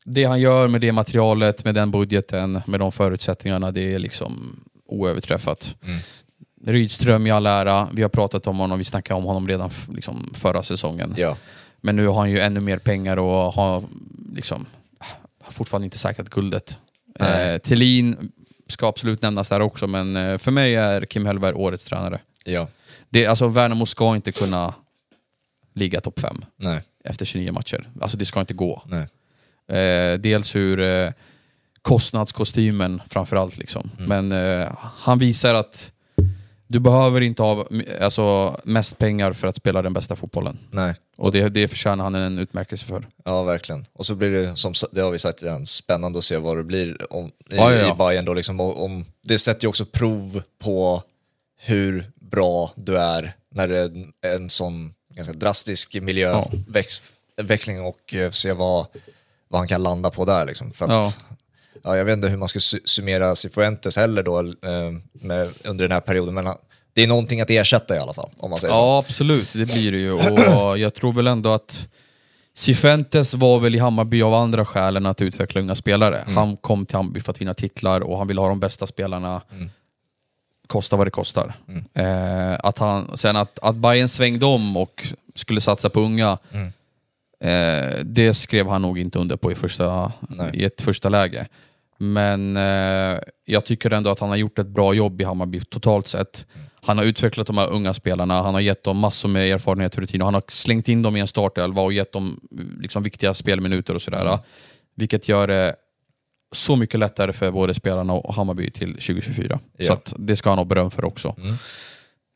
S2: det han gör med det materialet, med den budgeten, med de förutsättningarna, det är liksom oöverträffat.
S1: Mm.
S2: Rydström i all ära, vi har pratat om honom, vi snackade om honom redan liksom, förra säsongen.
S1: Ja.
S2: Men nu har han ju ännu mer pengar och har liksom, fortfarande inte säkrat guldet. Eh, Thelin ska absolut nämnas där också, men eh, för mig är Kim Hellberg årets tränare.
S1: ja.
S2: Det, alltså, Värnamo ska inte kunna ligga topp fem
S1: Nej.
S2: efter 29 matcher. Alltså det ska inte gå. Eh, dels ur eh, kostnadskostymen framförallt. Liksom. Men eh, han visar att du behöver inte ha alltså, mest pengar för att spela den bästa fotbollen.
S1: Nej.
S2: Och det, det förtjänar han en utmärkelse för.
S1: Ja, verkligen. Och så blir det, som det har vi sagt redan, spännande att se vad det blir om, i,
S2: Ja, ja, ja.
S1: i Bayern då liksom. Om, det sätter ju också prov på hur bra du är när det är en sån ganska drastisk
S2: Ja.
S1: miljöväxling och eh, se vad, vad han kan landa på där liksom. För att, ja. jag vet inte hur man ska su- summera Cifuentes heller då eh, med, under den här perioden, men det är någonting att ersätta i alla fall, om man säger så.
S2: Ja, absolut. Det blir det ju. Och jag tror väl ändå att Cifuentes var väl i Hammarby av andra skäl än att utveckla unga spelare. Han kom till Hammarby för att vinna titlar och han ville ha de bästa spelarna. Kosta vad det kostar. Eh, att han, sen att, att Bayern svängde om och skulle satsa på unga, eh, det skrev han nog inte under på i, första,
S1: Nej.
S2: i ett första läge. Men eh, jag tycker ändå att han har gjort ett bra jobb i Hammarby totalt sett. Han har utvecklat de här unga spelarna, han har gett dem massor med erfarenhet och rutin och han har slängt in dem i en startelva och gett dem liksom, viktiga spelminuter och sådär. Vilket gör det så mycket lättare för både spelarna och Hammarby till 2024.
S1: Ja.
S2: Så det ska han ha beröm för också.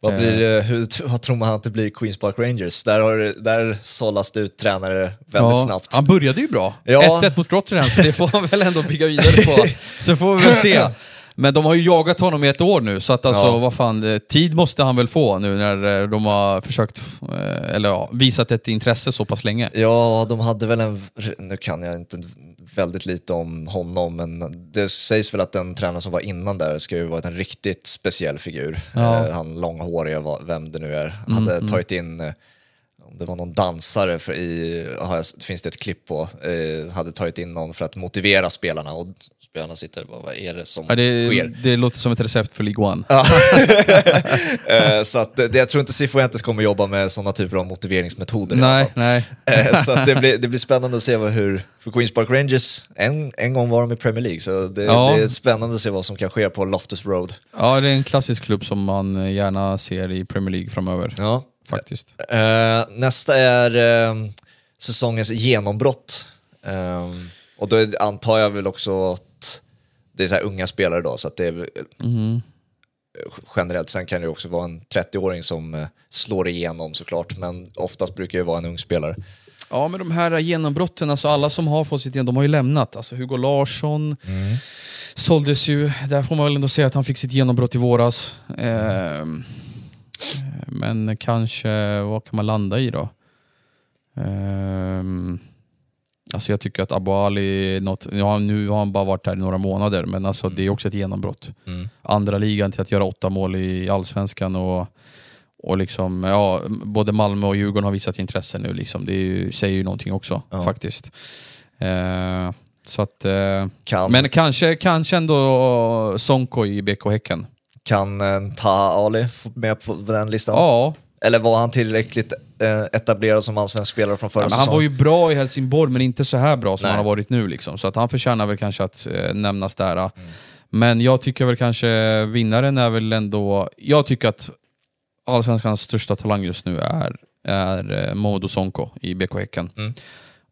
S1: Vad, blir det, hur, vad tror man att det blir Queens Park Rangers? Där, har, där sållas det ut tränare väldigt
S2: Ja,
S1: snabbt.
S2: Han började ju bra.
S1: Ja.
S2: 1-1 mot Rotterdam, så det får han väl ändå bygga vidare på. Så får vi väl se. Men de har ju jagat honom i ett år nu, så att alltså,
S1: Ja.
S2: vad fan, eh, tid måste han väl få nu när eh, de har försökt, eh, eller ja, visat ett intresse så pass länge.
S1: Ja, de hade väl en, nu kan jag inte väldigt lite om honom, men det sägs väl att den tränare som var innan där ska ju varit en riktigt speciell figur.
S2: Ja. Mm,
S1: Eh, Han långhåriga, vem det nu är, hade tagit in, eh, det var någon dansare för i, finns det ett klipp på, eh, hade tagit in någon för att motivera spelarna och spelarna sitter bara, vad är det som
S2: Ja, det,
S1: sker?
S2: det låter som ett recept för League One.
S1: Eh, så att, det, jag tror inte Cifuentes kommer jobba med sådana typer av motiveringsmetoder
S2: Nej, nej.
S1: Eh, så det, blir, det blir spännande att se vad, hur, för Queens Park Rangers, en, en gång var de i Premier League, så det,
S2: Ja.
S1: det är spännande att se vad som kan ske på Loftus Road.
S2: Ja, det är en klassisk klubb som man gärna ser i Premier League framöver.
S1: Ja.
S2: Faktiskt.
S1: Eh, nästa är eh, säsongens genombrott. Eh, och då antar jag väl också att det är så unga spelare då, så att det är väl-
S2: Mhm.
S1: generellt. Sen kan det också vara en 30-åring som eh, slår igenom såklart, men oftast brukar det vara en ung spelare.
S2: Ja, men de här genombrotten, alltså alla som har fått sitt genom, de har ju lämnat. Alltså Hugo Larsson såldes ju, där får man väl ändå säga att han fick sitt genombrott i våras. Ehm, men kanske, vad kan man landa i då? Ehm, alltså jag tycker att Abu Ali, något, ja, nu har han bara varit där i några månader, men alltså det är också ett genombrott.
S1: Mm.
S2: Andra ligan till att göra åtta mål i Allsvenskan och och liksom, ja, både Malmö och Djurgården har visat intresse nu. Liksom. Det ju, säger ju någonting också,
S1: Ja.
S2: faktiskt. Eh, så att, eh,
S1: Kan,
S2: men kanske, kanske ändå Sonko i BK Häcken.
S1: Kan eh, Taha Ali med på den listan?
S2: Ja,
S1: Eller var han tillräckligt eh, etablerad som allsvensk spelare från förra
S2: han
S1: säsongen?
S2: var ju bra i Helsingborg, men inte så här bra som
S1: Nej.
S2: han har varit nu. Liksom. Så att han förtjänar väl kanske att eh, nämnas där.
S1: Mm.
S2: Men jag tycker väl kanske vinnaren är väl ändå... Jag tycker att Allsvenskans största talang just nu är, är Modo Sonko i BK Häcken.
S1: Mm.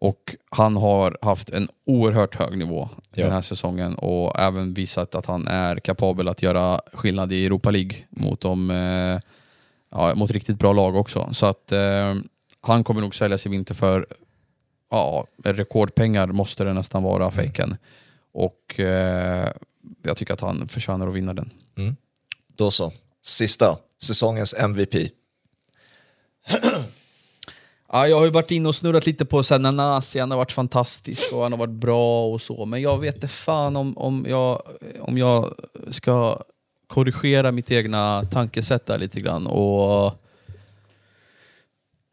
S2: Och han har haft en oerhört hög nivå
S1: Ja.
S2: den här säsongen och även visat att han är kapabel att göra skillnad i Europa League mot, de, eh, ja, mot riktigt bra lag också. Så att eh, han kommer nog säljas i vinter för ja, rekordpengar måste det nästan vara för Häcken. Och eh, jag tycker att han förtjänar att vinna den.
S1: Då så. Sista, säsongens MVP.
S2: Ja, jag har ju varit inne och snurrat lite på så här, Nanasi, han har varit fantastisk och han har varit bra och så, men jag vet inte fan om, om, jag, om jag ska korrigera mitt egna tankesätt där lite grann och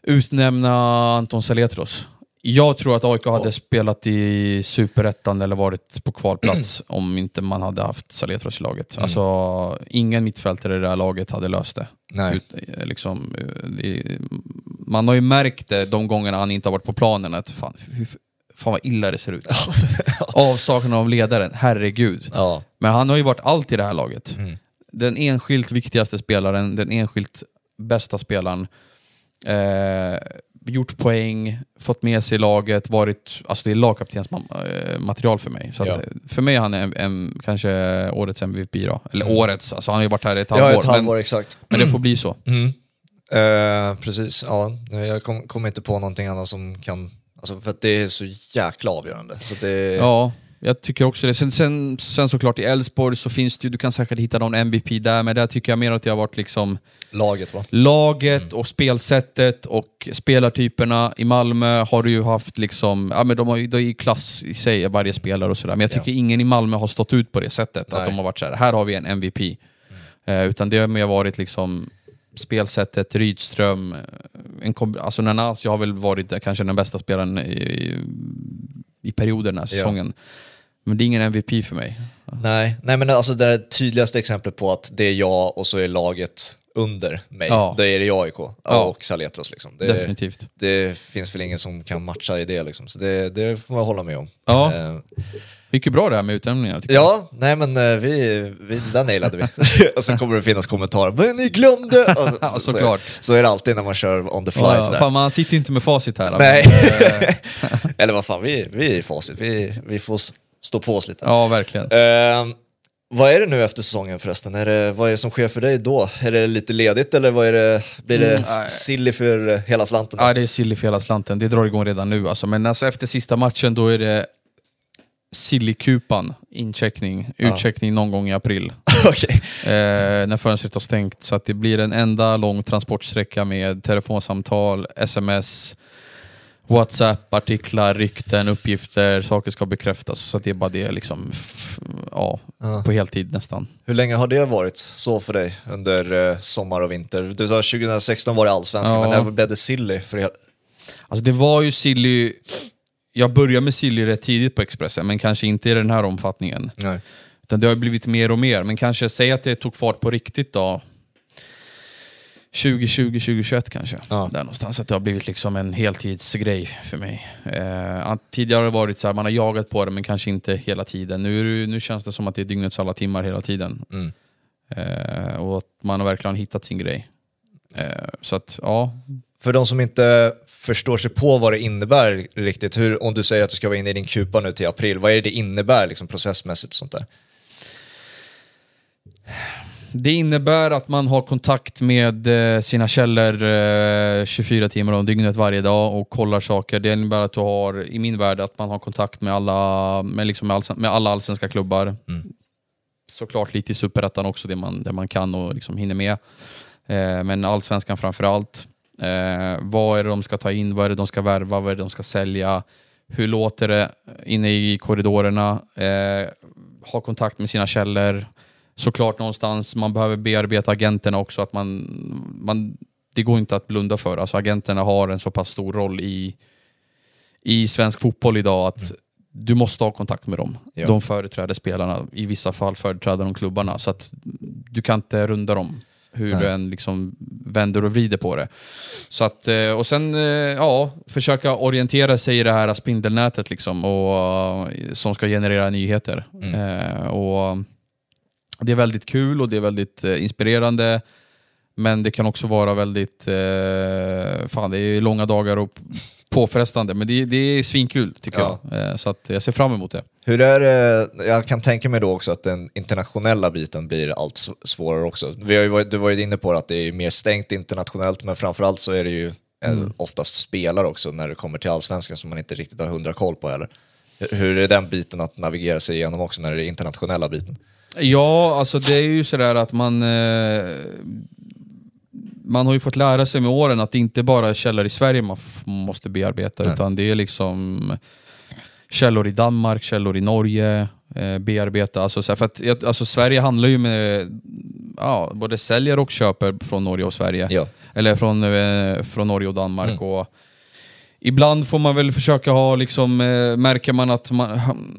S2: utnämna Anton Saletros. Jag tror att AIK hade spelat i Superettan eller varit på kvalplats om inte man hade haft Saletros i laget. Alltså, ingen mittfältare i det här laget hade löst det.
S1: Nej.
S2: Ut, eh, liksom, eh, det, man har ju märkt det de gångerna han inte har varit på planen, att fan, hur, fan vad illa det ser ut. Avsaknaden av ledaren, herregud.
S1: Ja.
S2: Men han har ju varit allt i det här laget.
S1: Mm.
S2: Den enskilt viktigaste spelaren, den enskilt bästa spelaren. Eh, gjort poäng, fått med sig laget, varit... Alltså det är lagkaptensmaterial för mig. Så
S1: Ja.
S2: eh, För mig är han en, en, kanske årets MVP då. Eller
S1: Mm.
S2: årets, alltså han har ju varit här i ett halvår.
S1: Ja, ett halvår
S2: men,
S1: exakt.
S2: men det får bli så.
S1: Mm. Eh, precis, ja. Jag kommer kom inte på någonting annat som kan... Alltså för att det är så jäkla avgörande. Så det,
S2: Ja, jag tycker också det. Sen, sen, sen såklart i Elfsborg så finns det ju, du kan säkert hitta någon MVP där, men där tycker jag mer att det har varit liksom
S1: Laget va?
S2: laget och spelsättet och spelartyperna. I Malmö har du ju haft liksom, ja men de har ju, det är ju klass i sig, varje spelare och sådär. Men jag tycker ingen i Malmö har stått ut på det sättet.
S1: Nej.
S2: Att de har varit såhär, här har vi en MVP. Eh, utan det har mer varit liksom spelsättet, Rydström, eh, en alltså Nanasi har väl varit eh, kanske den bästa spelaren i, i, i perioder den här
S1: Ja.
S2: säsongen. Men det är ingen MVP för mig.
S1: Nej, nej men alltså det tydligaste exemplet på att det är jag och så är laget under mig.
S2: Ja.
S1: Det är det AIK
S2: Ja.
S1: och Saletros. Liksom. Det,
S2: Definitivt.
S1: det finns väl ingen som kan matcha i det. Liksom. Så det, det får man hålla med om.
S2: Ja.
S1: Eh,
S2: Mycket bra det här med jag.
S1: ja, nej men eh, vi, vi, den nailade vi. och sen kommer det finnas kommentarer, men ni glömde! Och så,
S2: Ja,
S1: så, så, är,
S2: såklart.
S1: så är det alltid när man kör on the fly.
S2: Ja,
S1: sådär.
S2: fan, man sitter ju inte med facit här.
S1: Nej.
S2: men, eh,
S1: Eller vad fan, vi, vi är i facit. Vi, vi får stå på oss lite.
S2: Ja, verkligen.
S1: Eh, vad är det nu efter säsongen förresten? Är det, vad är det som sker för dig då? Är det lite ledigt eller vad är det, blir det
S2: Mm,
S1: silly för hela slanten?
S2: Ja, det är silly för hela slanten. Det drar igång redan nu. Alltså. Men alltså, efter sista matchen då är det Sillykupan, incheckning, utcheckning någon gång i april.
S1: Okej.
S2: Eh, när fönstret har stängt. Så att det blir en enda lång transportsträcka med telefonsamtal, sms, WhatsApp, artiklar, rykten, uppgifter, saker ska bekräftas. Så att det är bara det liksom, ja,
S1: Ja.
S2: på heltid nästan.
S1: Hur länge har det varit så för dig under eh, sommar och vinter? Du sa 2016 var det allsvenskan,
S2: Ja.
S1: men när blev det silly för hela...
S2: Alltså det var ju silly... Jag började med silly rätt tidigt på Expressen, men kanske inte i den här omfattningen.
S1: Nej.
S2: Utan det har blivit mer och mer, men kanske säg att det tog fart på riktigt då. 2020, 2021 kanske.
S1: Ja.
S2: Där någonstans. Att det har blivit liksom en heltidsgrej för mig. Eh, tidigare har det varit så här, man har jagat på det men kanske inte hela tiden. Nu, nu känns det som att det är dygnets alla timmar hela tiden.
S1: Mm.
S2: Eh, och att man har verkligen hittat sin grej. Eh, så att, ja.
S1: För de som inte förstår sig på vad det innebär riktigt, hur, om du säger att du ska vara inne i din kupa nu till april, vad är det det innebär liksom, processmässigt och sånt där?
S2: Det innebär att man har kontakt med eh, sina källor eh, 24 timmar om dygnet varje dag och kollar saker. Det innebär att du har, i min värld, att man har kontakt med alla, med liksom med alla allsvenska klubbar.
S1: Mm.
S2: Såklart lite i superettan också, det man, det man kan och liksom hinner med. Eh, men allsvenskan framför allt. Eh, vad är det de ska ta in? Vad är det de ska värva? Vad är det de ska sälja? Hur låter det inne i korridorerna? Eh, ha kontakt med sina källor. Såklart någonstans, man behöver bearbeta agenterna också. Att man, man, det går inte att blunda för. Alltså, agenterna har en så pass stor roll i, i svensk fotboll idag att du måste ha kontakt med dem.
S1: Ja.
S2: De företräder spelarna, i vissa fall företräder de klubbarna. Så att du kan inte runda dem hur
S1: Nej.
S2: du än liksom vänder och vrider på det. Så att, eh, och sen eh, ja, försöka orientera sig i det här spindelnätet liksom, och, eh, som ska generera nyheter.
S1: Mm.
S2: Och det är väldigt kul och det är väldigt inspirerande. Men det kan också vara väldigt... Eh, fan, det är långa dagar och påfrestande. Men det, det är svinkul tycker
S1: Ja.
S2: jag. Eh, så att jag ser fram emot det.
S1: Hur är det, jag kan tänka mig då också att den internationella biten blir allt svårare också. Vi har ju varit, du var ju inne på att det är mer stängt internationellt, men framförallt så är det ju eh, oftast spelare också när det kommer till allsvenskan som man inte riktigt har hundra koll på heller. Hur- Hur är den biten att navigera sig igenom också när det är internationella biten?
S2: Ja, alltså det är ju sådär att man... Eh, man har ju fått lära sig med åren att det inte bara är källor i Sverige man måste bearbeta,
S1: Nej.
S2: utan det är liksom källor i Danmark, källor i Norge, eh, bearbeta. Alltså, så här, för att, alltså, Sverige handlar ju med, ja, både säljer och köper från Norge och Sverige.
S1: Ja.
S2: Eller från, eh, från Norge och Danmark.
S1: Mm.
S2: Och ibland får man väl försöka ha, liksom, eh, märker man att man,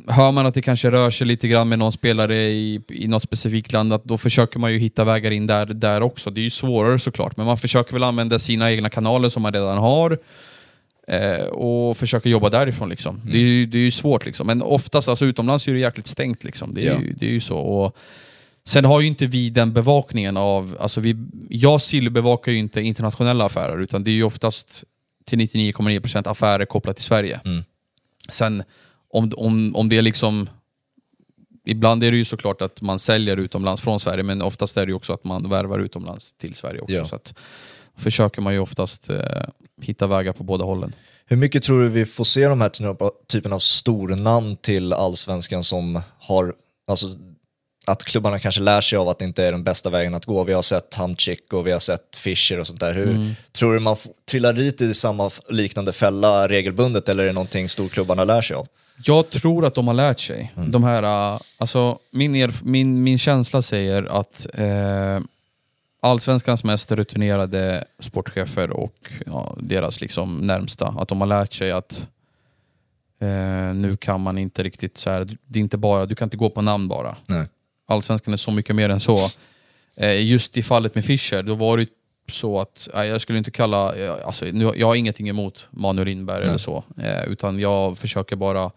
S2: hör man att det kanske rör sig lite grann med någon spelare i, i något specifikt land, att då försöker man ju hitta vägar in där, där också. Det är ju svårare såklart, men man försöker väl använda sina egna kanaler som man redan har. Eh, och försöka jobba därifrån. Liksom. Det, är ju, det är ju svårt, liksom. men oftast alltså, utomlands är det jäkligt stängt. Liksom. Det, är
S1: Ja.
S2: ju, det är ju så. Och, Sen har ju inte vi den bevakningen av, alltså vi, jag Sill bevakar ju inte internationella affärer, utan det är ju oftast till 99,9% affärer kopplat till Sverige.
S1: Mm.
S2: Sen om, om, om det är liksom, ibland är det ju såklart att man säljer utomlands från Sverige, men oftast är det ju också att man värvar utomlands till Sverige också.
S1: Ja.
S2: Så att, försöker man ju oftast eh, hitta vägar på båda hållen.
S1: Hur mycket tror du vi får se de här typen av stornamn till allsvenskan som har, alltså att klubbarna kanske lär sig av att det inte är den bästa vägen att gå. Vi har sett Hamcik och vi har sett Fischer och sånt där. Hur, Tror du man trillar dit i samma liknande fälla regelbundet eller är det någonting storklubbarna lär sig av?
S2: Jag tror att de har lärt sig. De här, äh, alltså, min, min, min känsla säger att eh, allsvenskans mest rutinerade sportchefer och ja, deras liksom närmsta, att de har lärt sig att eh, nu kan man inte riktigt så här, det är inte bara, du kan inte gå på namn bara.
S1: Nej.
S2: Allsvenskan är så mycket mer än så. Eh, just i fallet med Fischer, då var det så att, jag skulle inte kalla, eh, alltså, nu, jag har ingenting emot Manuel Lindberg eller så, eh, utan jag försöker bara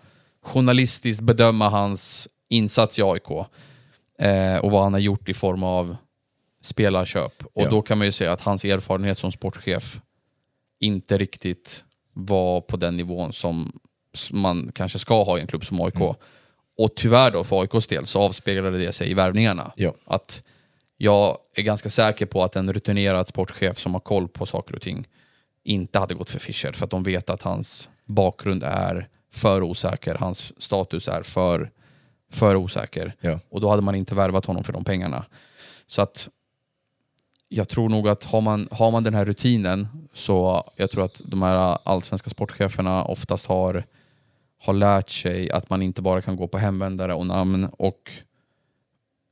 S2: journalistiskt bedöma hans insats i AIK och vad han har gjort i form av spelarköp. Och
S1: Ja.
S2: då kan man ju säga att hans erfarenhet som sportchef inte riktigt var på den nivån som man kanske ska ha i en klubb som AIK. Och tyvärr då för AIKs del så avspeglade det sig i värvningarna.
S1: Ja.
S2: Att jag är ganska säker på att en rutinerad sportchef som har koll på saker och ting inte hade gått för Fischer för att de vet att hans bakgrund är för osäker, hans status är för, för osäker.
S1: Ja.
S2: Och då hade man inte värvat honom för de pengarna. Så att jag tror nog att har man, har man den här rutinen så jag tror att de här allsvenska sportcheferna oftast har, har lärt sig att man inte bara kan gå på hemvändare och namn och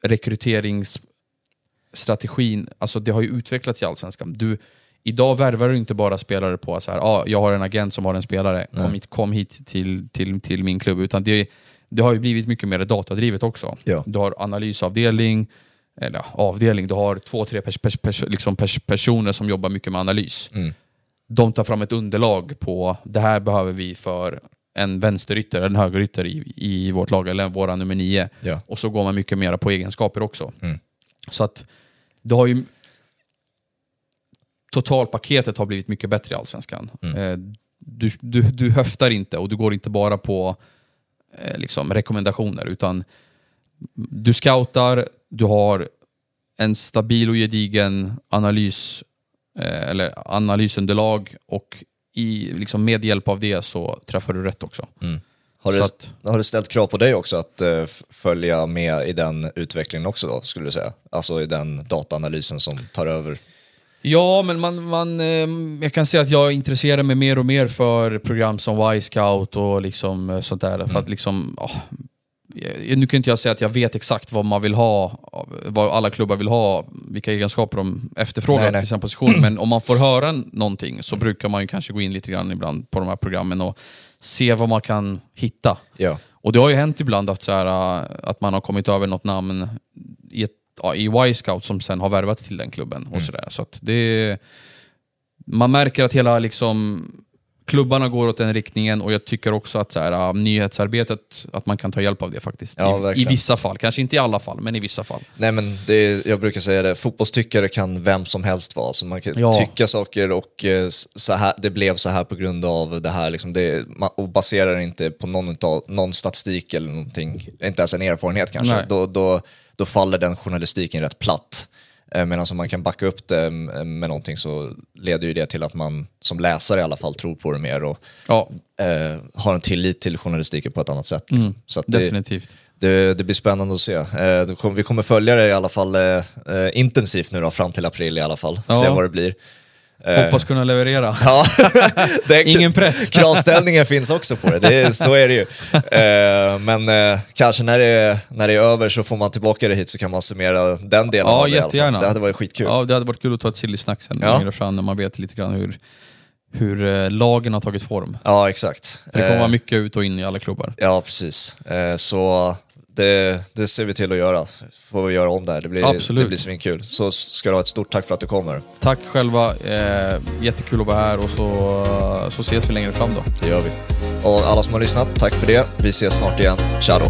S2: rekryteringsstrategin, alltså det har ju utvecklats i allsvenskan. Du, idag värvar du inte bara spelare på så här, ah, jag har en agent som har en spelare, kom hit, kom hit till, till, till min klubb. Utan det, det har ju blivit mycket mer datadrivet också.
S1: Ja.
S2: Du har analysavdelning, eller avdelning, du har två, tre pers, pers, pers, liksom pers, personer som jobbar mycket med analys.
S1: Mm.
S2: De tar fram ett underlag på det här behöver vi för en vänsterytter, en högerytter i, i vårt lag, eller våra nummer nio.
S1: Ja.
S2: Och så går man mycket mer på egenskaper också.
S1: Mm.
S2: Så att det har ju... Totalpaketet har blivit mycket bättre i Allsvenskan. Eh, Du, du, du höftar inte och du går inte bara på eh, liksom, rekommendationer utan du scoutar, du har en stabil och gedigen analys eh, eller analysunderlag och i, liksom med hjälp av det så träffar du rätt också.
S1: Har,
S2: Så
S1: det,
S2: att-
S1: har det ställt krav på dig också att f- följa med i den utvecklingen också då, skulle du säga? Alltså i den dataanalysen som tar över?
S2: Ja, men man, man, eh, jag kan säga att jag intresserar mig mer och mer för program som Y-scout och liksom eh, sånt där. För att liksom, ah, eh, nu kan inte jag säga att jag vet exakt vad man vill ha, vad alla klubbar vill ha, vilka egenskaper de efterfrågar
S1: Nej, nej.
S2: till sina positioner. Men om man får höra någonting så brukar man ju kanske gå in lite grann ibland på de här programmen och se vad man kan hitta.
S1: Ja.
S2: Och det har ju hänt ibland att, så här, äh, att man har kommit över något namn i, ett, ja, i Y-scout som sen har värvats till den klubben. Och så där. Så det, man märker att hela liksom, klubbarna går åt den riktningen och jag tycker också att så här, äh, nyhetsarbetet, att man kan ta hjälp av det faktiskt.
S1: Ja,
S2: I, I vissa fall, kanske inte i alla fall, men i vissa fall.
S1: Nej men är, jag brukar säga det, fotbollstyckare kan vem som helst vara. Så man kan
S2: Ja.
S1: tycka saker och eh, så här, det blev så här på grund av det här. Liksom det, och baserar inte på någon, någon statistik eller någonting, inte ens en erfarenhet kanske. Då, då, då faller den journalistiken rätt platt. Eh, Medan om man kan backa upp det med med någonting så leder ju det till att man som läsare i alla fall tror på det mer och
S2: Ja,
S1: eh, har en tillit till journalistiken på ett annat sätt. Liksom. så att det,
S2: definitivt.
S1: det, det blir spännande att se. Eh, vi kommer följa det i alla fall eh, eh, intensivt nu då, fram till april i alla fall.
S2: Ja.
S1: Se vad det blir. Eh,
S2: Hoppas kunna leverera.
S1: Ja,
S2: Ingen press.
S1: Kravställningen finns också på det, det är, så är det ju. Eh, men eh, kanske när det, är, när det är över så får man tillbaka det hit så kan man summera den delen
S2: Ja,
S1: av det
S2: jättegärna.
S1: Det hade varit skitkul.
S2: Ja, det hade varit kul att ta ett chili-snack sen
S1: Ja.
S2: längre fram när man vet lite grann hur, hur lagen har tagit form.
S1: Ja, exakt.
S2: Det kommer vara mycket ut och in i alla klubbar.
S1: Ja, precis. Så det, det ser vi till att göra. Får vi göra om det här. Det blir,
S2: Absolut.
S1: det blir svinkul. Så ska du ha ett stort tack för att du kommer.
S2: Tack själva, eh, jättekul att vara här och så, så ses vi längre fram då.
S1: Det gör vi. Och alla som har lyssnat, tack för det. Vi ses snart igen. Ciao.